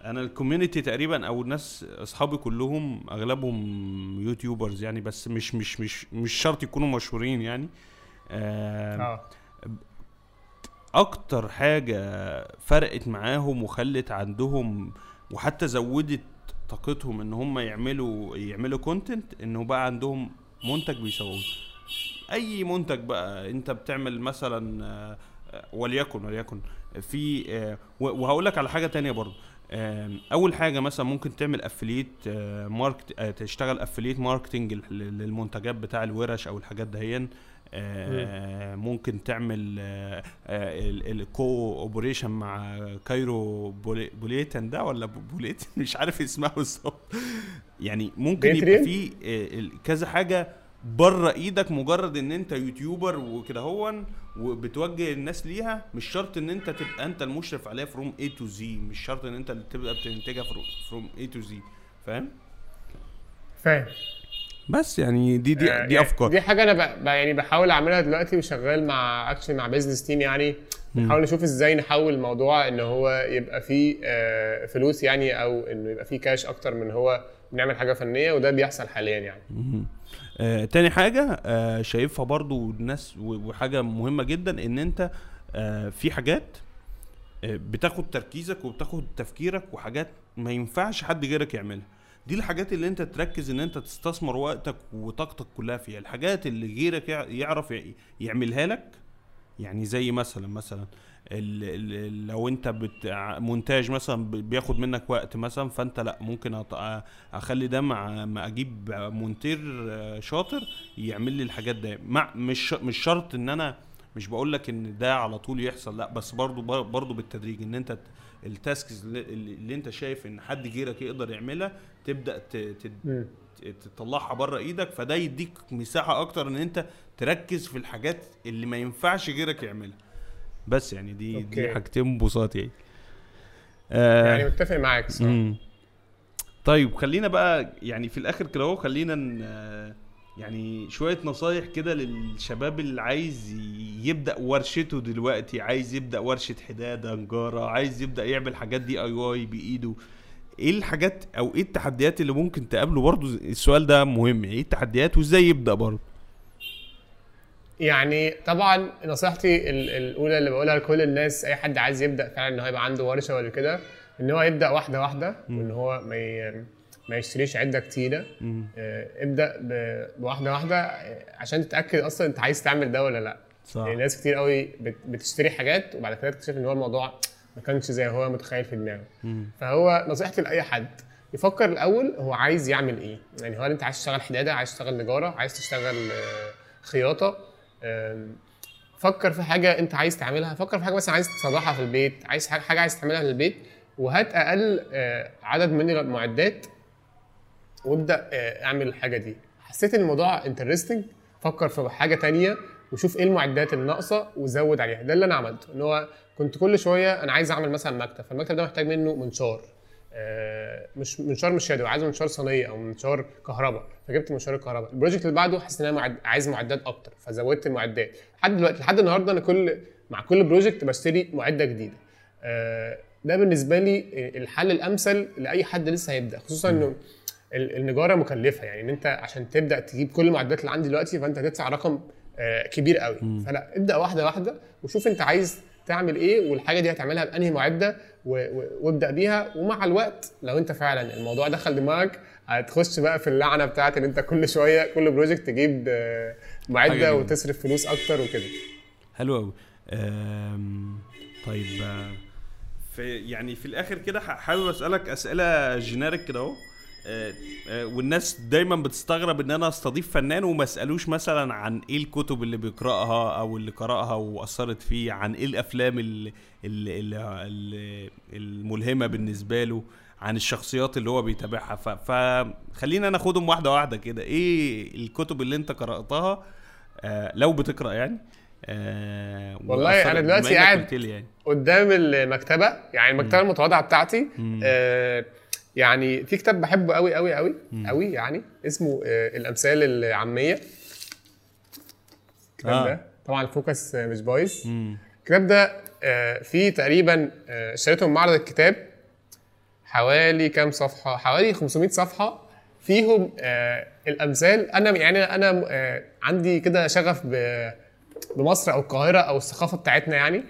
أنا ال community تقريبا أو الناس أصحابي كلهم أغلبهم YouTubers يعني بس مش مش مش مش شرط يكونوا مشهورين يعني. آم، آه. أكتر حاجة فرقت معاهم وخلت عندهم وحتى زودت طاقتهم إن هم يعملوا يعملوا content إنه بقى عندهم منتج بيسوقوه. أي منتج بقى أنت بتعمل مثلا آه، وليكن وليكن في آه، وهقول لك على حاجة تانية برضو آم، أول حاجة مثلا ممكن تعمل affiliate market آه، تشتغل affiliate marketing للمنتجات بتاع الورش أو الحاجات دهيا. ممكن تعمل ال cooperation مع كايرو بولي- بوليتن ده ولا بو- بوليتن؟ [LAUGHS] مش عارف اسمها بالظبط. يعني ممكن يبقى؟ في آه، كذا حاجة بره إيدك مجرد ان انت YouTuber وكده هون وبتوجه الناس ليها. مش شرط ان انت تبقى انت المشرف عليها from A to Z مش شرط ان انت اللي تبقى بتنتجها from A to Z فاهم؟ فاهم. بس يعني دي دي, آه، دي يعني أفكار. دي حاجة أنا ب... يعني بحاول أعملها دلوقتي وشغال مع actually مع business team يعني. بنحاول نشوف إزاي نحول الموضوع إن هو يبقى فيه آه، فلوس يعني أو إنه يبقى فيه كاش أكتر من هو بنعمل حاجة فنية وده بيحصل حاليا يعني. آه تاني حاجة آه شايفها برضو الناس و- وحاجة مهمة جدا إن أنت آه في حاجات آه بتاخد تركيزك وبتاخد تفكيرك وحاجات ما ينفعش حد غيرك يعملها. دي الحاجات اللي انت تركز ان انت تستثمر وقتك وطاقتك كلها فيها. الحاجات اللي غيرك يع- يعرف يع- يعملها لك يعني زي مثلا مثلا ال ال لو انت بت مونتاج مثلا بياخد منك وقت مثلا فانت لا ممكن أخلي ده مع ما أجيب مونتير آه، شاطر يعمل لي الحاجات ده مع مش مش شرط إن أنا مش بقول لك إن ده على طول يحصل لا بس برضو بر- برضو بالتدريج إن أنت ال tasks اللي, اللي انت شايف ان حد غيرك يقدر يعملها تبدأ. تطلعها بره إيدك فده يديك مساحة أكتر ان انت تركز في الحاجات اللي ما ينفعش غيرك يعملها بس يعني دي دي okay. حاجتين بساط يعني آه يعني متفق معاك مم. طيب خلينا بقى يعني في الآخر كده اهو خلينا يعني شوية نصايح كده للشباب اللي عايز يبدأ ورشته دلوقتي عايز يبدأ ورشة حدادة نجارة عايز يبدأ يعمل حاجات دي اي واي بإيده. إيه الحاجات أو إيه التحديات اللي ممكن تقابله؟ برضو السؤال ده مهم. إيه التحديات وإزاي يبدأ برضو؟ يعني طبعا نصيحتي ال- الأولى اللي بقولها لكل الناس أي حد عايز يبدأ فعلا إن هو يبقى عنده ورشة ولا كده إن هو يبدأ واحدة واحدة وإن هو ما. ما يشتريش عده كتيره آه، ابدأ ب- بواحدة واحدة آه، عشان تتأكد أصلا أنت عايز تعمل ده ولا لأ. صح. يعني ناس كتير قوي بت- بتشتري حاجات وبعد كده تكتشف إن هو الموضوع ما كانش زي هو متخيل في دماغه. فهو نصيحتي لأي حد يفكر الأول هو عايز يعمل إيه. يعني هل أنت عايز تشتغل حدادة عايز تشتغل نجارة عايز تشتغل آه، خياطة فكر في حاجة أنت عايز تعملها. فكر في حاجة مثلا عايز تصلحها في البيت عايز حاجة عايز تعملها في البيت وهات أقل عدد من المعدات وابدأ آه، أعمل الحاجة دي. حسيت إن الموضوع انترستنج فكر في حاجة تانية وشوف إيه المعدات اللي ناقصه وزود عليها. ده اللي أنا عملته إن هو كنت كل شوية أنا عايز أعمل مثلا مكتب فالمكتب ده محتاج منه منشار آه، مش منشار مش يدوي عايز منشار صينية أو منشار كهرباء فجبت منشار الكهرباء. ال project اللي بعده حسيت إن أنا معد... عايز معدات أكتر فزودت المعدات. لحد دلوقتي لحد النهارده أنا كل مع كل project بشتري معدة جديدة. آه، ده بالنسبة لي الحل الأمثل لأي حد لسه هيبدأ خصوصا إنه النجارة مكلفة. يعني إن أنت عشان تبدأ تجيب كل المعدات اللي عندي دلوقتي فأنت هتدفع رقم آه، كبير قوي. فلا ابدأ واحدة واحدة وشوف أنت عايز تعمل إيه والحاجة دي هتعملها بأنهي معدة وابدأ بيها. ومع الوقت لو أنت فعلا الموضوع دخل دماغك هتخش بقى في اللعنة بتاعت إن أنت كل شوية كل بروجكت تجيب آه، معدة. وتصرف فلوس أكتر وكده. حلو قوي طيب آه، في يعني في الآخر كده حابب أسألك أسئلة جينيريك كده أهو. والناس دايما بتستغرب إن أنا أستضيف فنان وما اسالوش مثلا عن إيه الكتب اللي بيقرأها أو اللي قرأها وأثرت فيه عن إيه الأفلام اللي الملهمة بالنسبة له عن الشخصيات اللي هو بيتابعها. فخلينا ناخدهم واحدة واحدة كده. إيه الكتب اللي أنت قرأتها آه لو بتقرأ يعني؟ آه والله أنا دلوقتي قاعد- يعني. قدام المكتبة يعني المكتبة المتواضعة بتاعتي. آه يعني في كتاب بحبه قوي قوي قوي قوي يعني اسمه آه الأمثال العامية. الكتاب آه. ده طبعا الفوكس مش بايظ. الكتاب ده آه فيه تقريبا آه، اشتريته من معرض الكتاب حوالي كام صفحة؟ حوالي 500 صفحة فيهم آه الأمثال. أنا يعني أنا آه عندي كده شغف بمصر أو القاهرة أو الثقافة بتاعتنا يعني.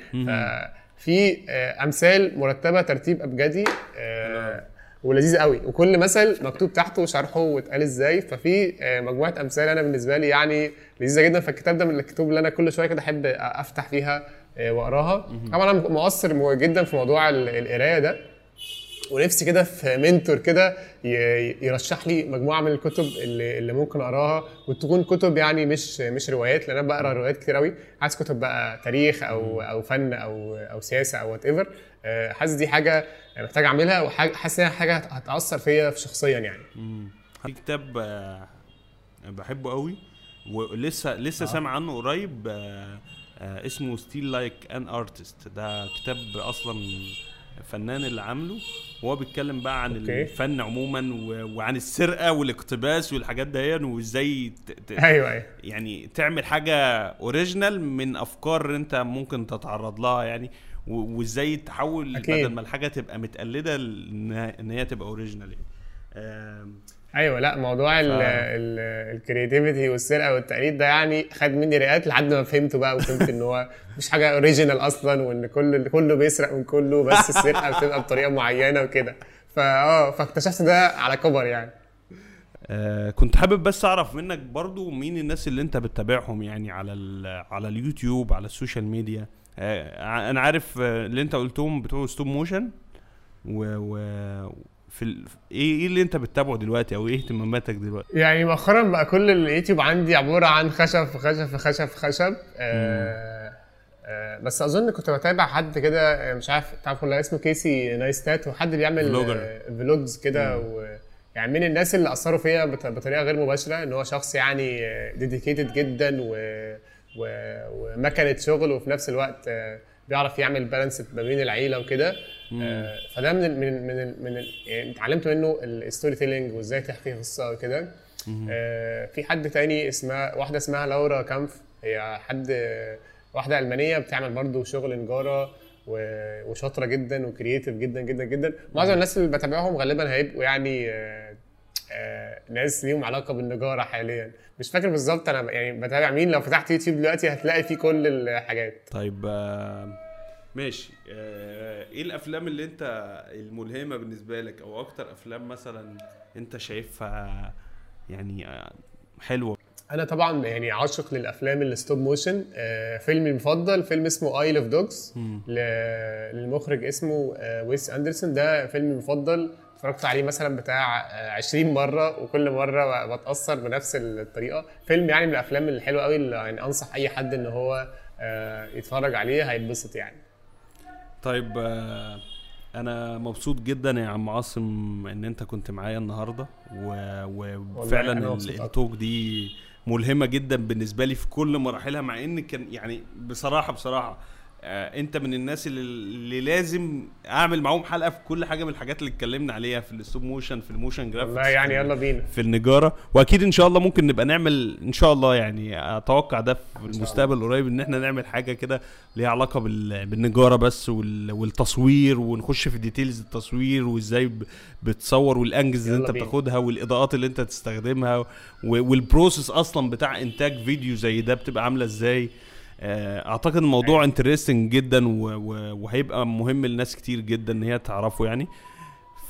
في آه، أمثال مرتبة ترتيب أبجدي آه، ولذيذ قوي. وكل مثل مكتوب تحته شرحه واتقال إزاي ففي آه، مجموعة أمثال أنا بالنسبة لي يعني لذيذة جدا. فالكتاب ده من الكتب اللي أنا كل شوية كده أحب أفتح فيها آه، وأقراها. طبعا أنا مؤثر جدا في موضوع ال- القراية ده. ونفسي كده في منتور كده يرشح لي مجموعة من الكتب اللي, اللي ممكن أقراها وتكون كتب يعني مش مش روايات لأن أنا بقرأ روايات كتير قوي عايز كتب بقى تاريخ أو أو فن أو أو سياسة أو whatever حاسس دي حاجة محتاج أعملها وحاجه حاسس إنها حاجة هت- هتأثر فيا شخصيا يعني. في كتاب آه، بحبه قوي ولسه لسه سامع عنه قريب آه، آه، اسمه Steal Like an Artist ده كتاب أصلا فنان اللي عامله وهو بيتكلم بقى عن okay. الفن عموما وعن السرقة والاقتباس والحاجات دي وإزاي ت- ت- أيوه أيوه يعني تعمل حاجة original من أفكار أنت ممكن تتعرض لها يعني وإزاي تحول أكيد. بدل ما الحاجة تبقى متقلدة إن هي تبقى original يعني أيوه لأ موضوع ال creativity والسرقة والتقليد ده يعني خد مني رئات لحد ما فهمته بقى وفهمت إن هو مش حاجة original أصلا وإن كل كله بيسرق من كله بس السرقة بتبقى بطريقة معينة وكده. فاه فاكتشفت ده على كبر يعني. آه كنت حابب بس أعرف منك برضو مين الناس اللي أنت بتتابعهم يعني على ال- على اليوتيوب على ال social media؟ آه أنا عارف آه، اللي أنت قلتهم بتوع stop motion و, و في ال... إيه إيه اللي أنت بتتابعه دلوقتي أو إيه اهتماماتك دلوقتي؟ يعني مؤخرا بقى كل اليوتيوب عندي عبارة عن خشب في خشب في خشب في خشب. آه آه بس أظن كنت بتابع حد كده مش عارف تعرف ولا اسمه Casey Neistat وحد بيعمل vlogs كده و يعني من الناس اللي أثروا فيا بط- بطريقة غير مباشرة إن هو شخص يعني dedicated جدا و و ومكنة شغل وفي نفس الوقت آه، بيعرف يعمل balance ما بين العيلة وكده. آه، فده من ال من ال من ال من ال يعني اتعلمت منه ال storytelling وازاي تحكي قصة وكده. آه، في حد تاني اسمها واحدة اسمها Laura Kampf. هي حد واحدة ألمانية بتعمل برضو شغل نجارة وشاطرة جدا و creative جدا جدا جدا. معظم الناس اللي بتابعهم غالبا هيبقوا يعني آه، ناس ليهم علاقة بالنجارة حاليا. مش فاكر بالظبط أنا يعني بتابع مين. لو فتحت يوتيوب دلوقتي هتلاقي فيه كل الحاجات. طيب آه ماشي. آه، إيه الأفلام اللي أنت الملهمة بالنسبة لك؟ أو أكتر أفلام مثلا أنت شايفها يعني آه، حلوة؟ أنا طبعا يعني عاشق للأفلام ال stop motion آه، فيلمي المفضل فيلم اسمه Isle of Dogs للمخرج اسمه آه، ويس أندرسون. ده فيلمي المفضل. اتفرجت عليه مثلا بتاع آه، 20 مرة وكل مرة بتأثر بنفس الطريقة فيلم يعني من الأفلام الحلوة قوي اللي يعني أنصح أي حد إن هو آه، يتفرج عليه هيتبسط يعني طيب آه، أنا مبسوط جدا يا عم عاصم إن أنت كنت معايا النهارده وفعلا. التوك دي ملهمة جدا بالنسبة لي في كل مراحلها مع إن كان يعني بصراحة بصراحة آه، انت من الناس اللي, اللي لازم اعمل معاهم حلقة في كل حاجة من الحاجات اللي اتكلمنا عليها في ال stop motion في ال motion graphics والله يعني يلا بينا. في النجارة. واكيد ان شاء الله ممكن نبقى نعمل ان شاء الله يعني أتوقع ده في المستقبل القريب ان إحنا نعمل حاجة كده ليها علاقة بال- بالنجارة بس وال- والتصوير ونخش في details التصوير وازاي بتصور وال angles اللي انت. بتاخدها والإضاءات اللي انت تستخدمها وال process أصلا بتاع إنتاج فيديو زي ده بتبقى عاملة إزاي. أعتقد الموضوع انترستنج جدا وهيبقى مهم لناس كتير جدا إن هي تعرفه يعني.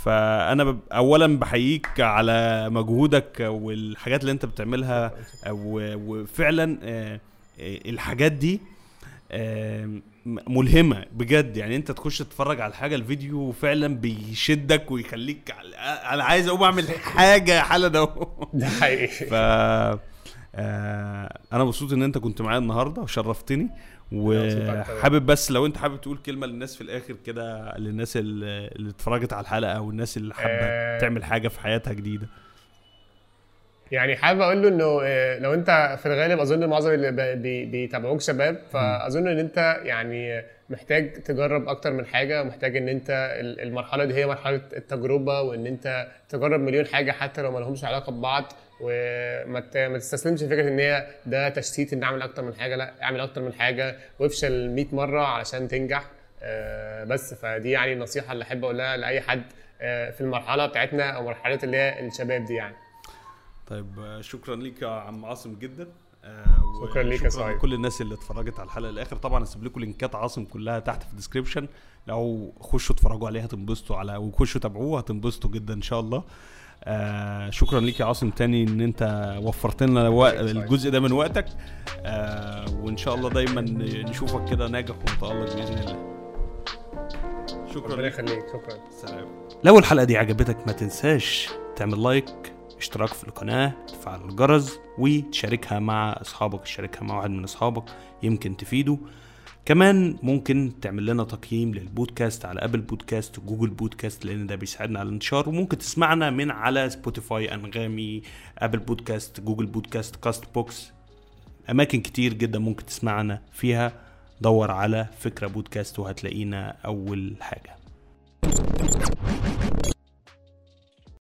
فأنا اولا بحييك على مجهودك والحاجات اللي أنت بتعملها و- وفعلا آه، آه، الحاجات دي آه، ملهمة بجد. يعني أنت تخش تتفرج على الحاجة الفيديو فعلا بيشدك ويخليك أنا عايز أقوم أعمل حاجة حالا ده حقيقي. آه، أنا مبسوط إن أنت كنت معايا النهارده وشرفتني. وحابب بس لو أنت حابب تقول كلمة للناس في الآخر كده للناس اللي اتفرجت على الحلقة والناس اللي حابة آه. تعمل حاجة في حياتها جديدة يعني حابب أقول له إنه آه، لو أنت في الغالب أظن معظم اللي بيتابعوك شباب فأظن إن أنت يعني محتاج تجرب أكتر من حاجة ومحتاج إن أنت ال- المرحلة دي هي مرحلة التجربة وإن أنت تجرب مليون حاجة حتى لو ما لهمش علاقة ببعض وما تستسلمش لفكرة إن هي ده تشتيت إن أعمل أكتر من حاجة لأ أعمل أكتر من حاجة وافشل 100 مرة علشان تنجح. آه، بس فدي يعني النصيحة اللي أحب أقولها لأي حد آه، في المرحلة بتاعتنا أو مرحلة اللي هي الشباب دي يعني. طيب آه، شكرا ليك يا عم عاصم جدا. شكراً ليك يا سعيد. لكل الناس اللي اتفرجت على الحلقة للآخر طبعا هسيب لكم لينكات عاصم كلها تحت في ال description لو خشوا اتفرجوا عليها هتنبسطوا على وخشوا تابعوه هتنبسطوا جدا إن شاء الله. آه شكرا ليك يا عاصم تاني إن أنت وفرت لنا الجزء ده من وقتك. آه وإن شاء الله دايما نشوفك كده ناجح ومتألق بإذن الله. شكرا ربنا ليك. يخليك. شكرا. سلام. لو الحلقة دي عجبتك ما تنساش تعمل like اشتراك في القناة تفعل الجرس وتشاركها مع أصحابك تشاركها مع واحد من أصحابك يمكن تفيده. كمان ممكن تعمل لنا تقييم للبودكاست على Apple Podcast و Google Podcast لأن ده بيساعدنا على الانتشار. وممكن تسمعنا من على Spotify أنغامي Apple Podcast Google Podcast Castbox أماكن كتير جدا ممكن تسمعنا فيها. دور على فكرة بودكاست وهتلاقينا أول حاجة.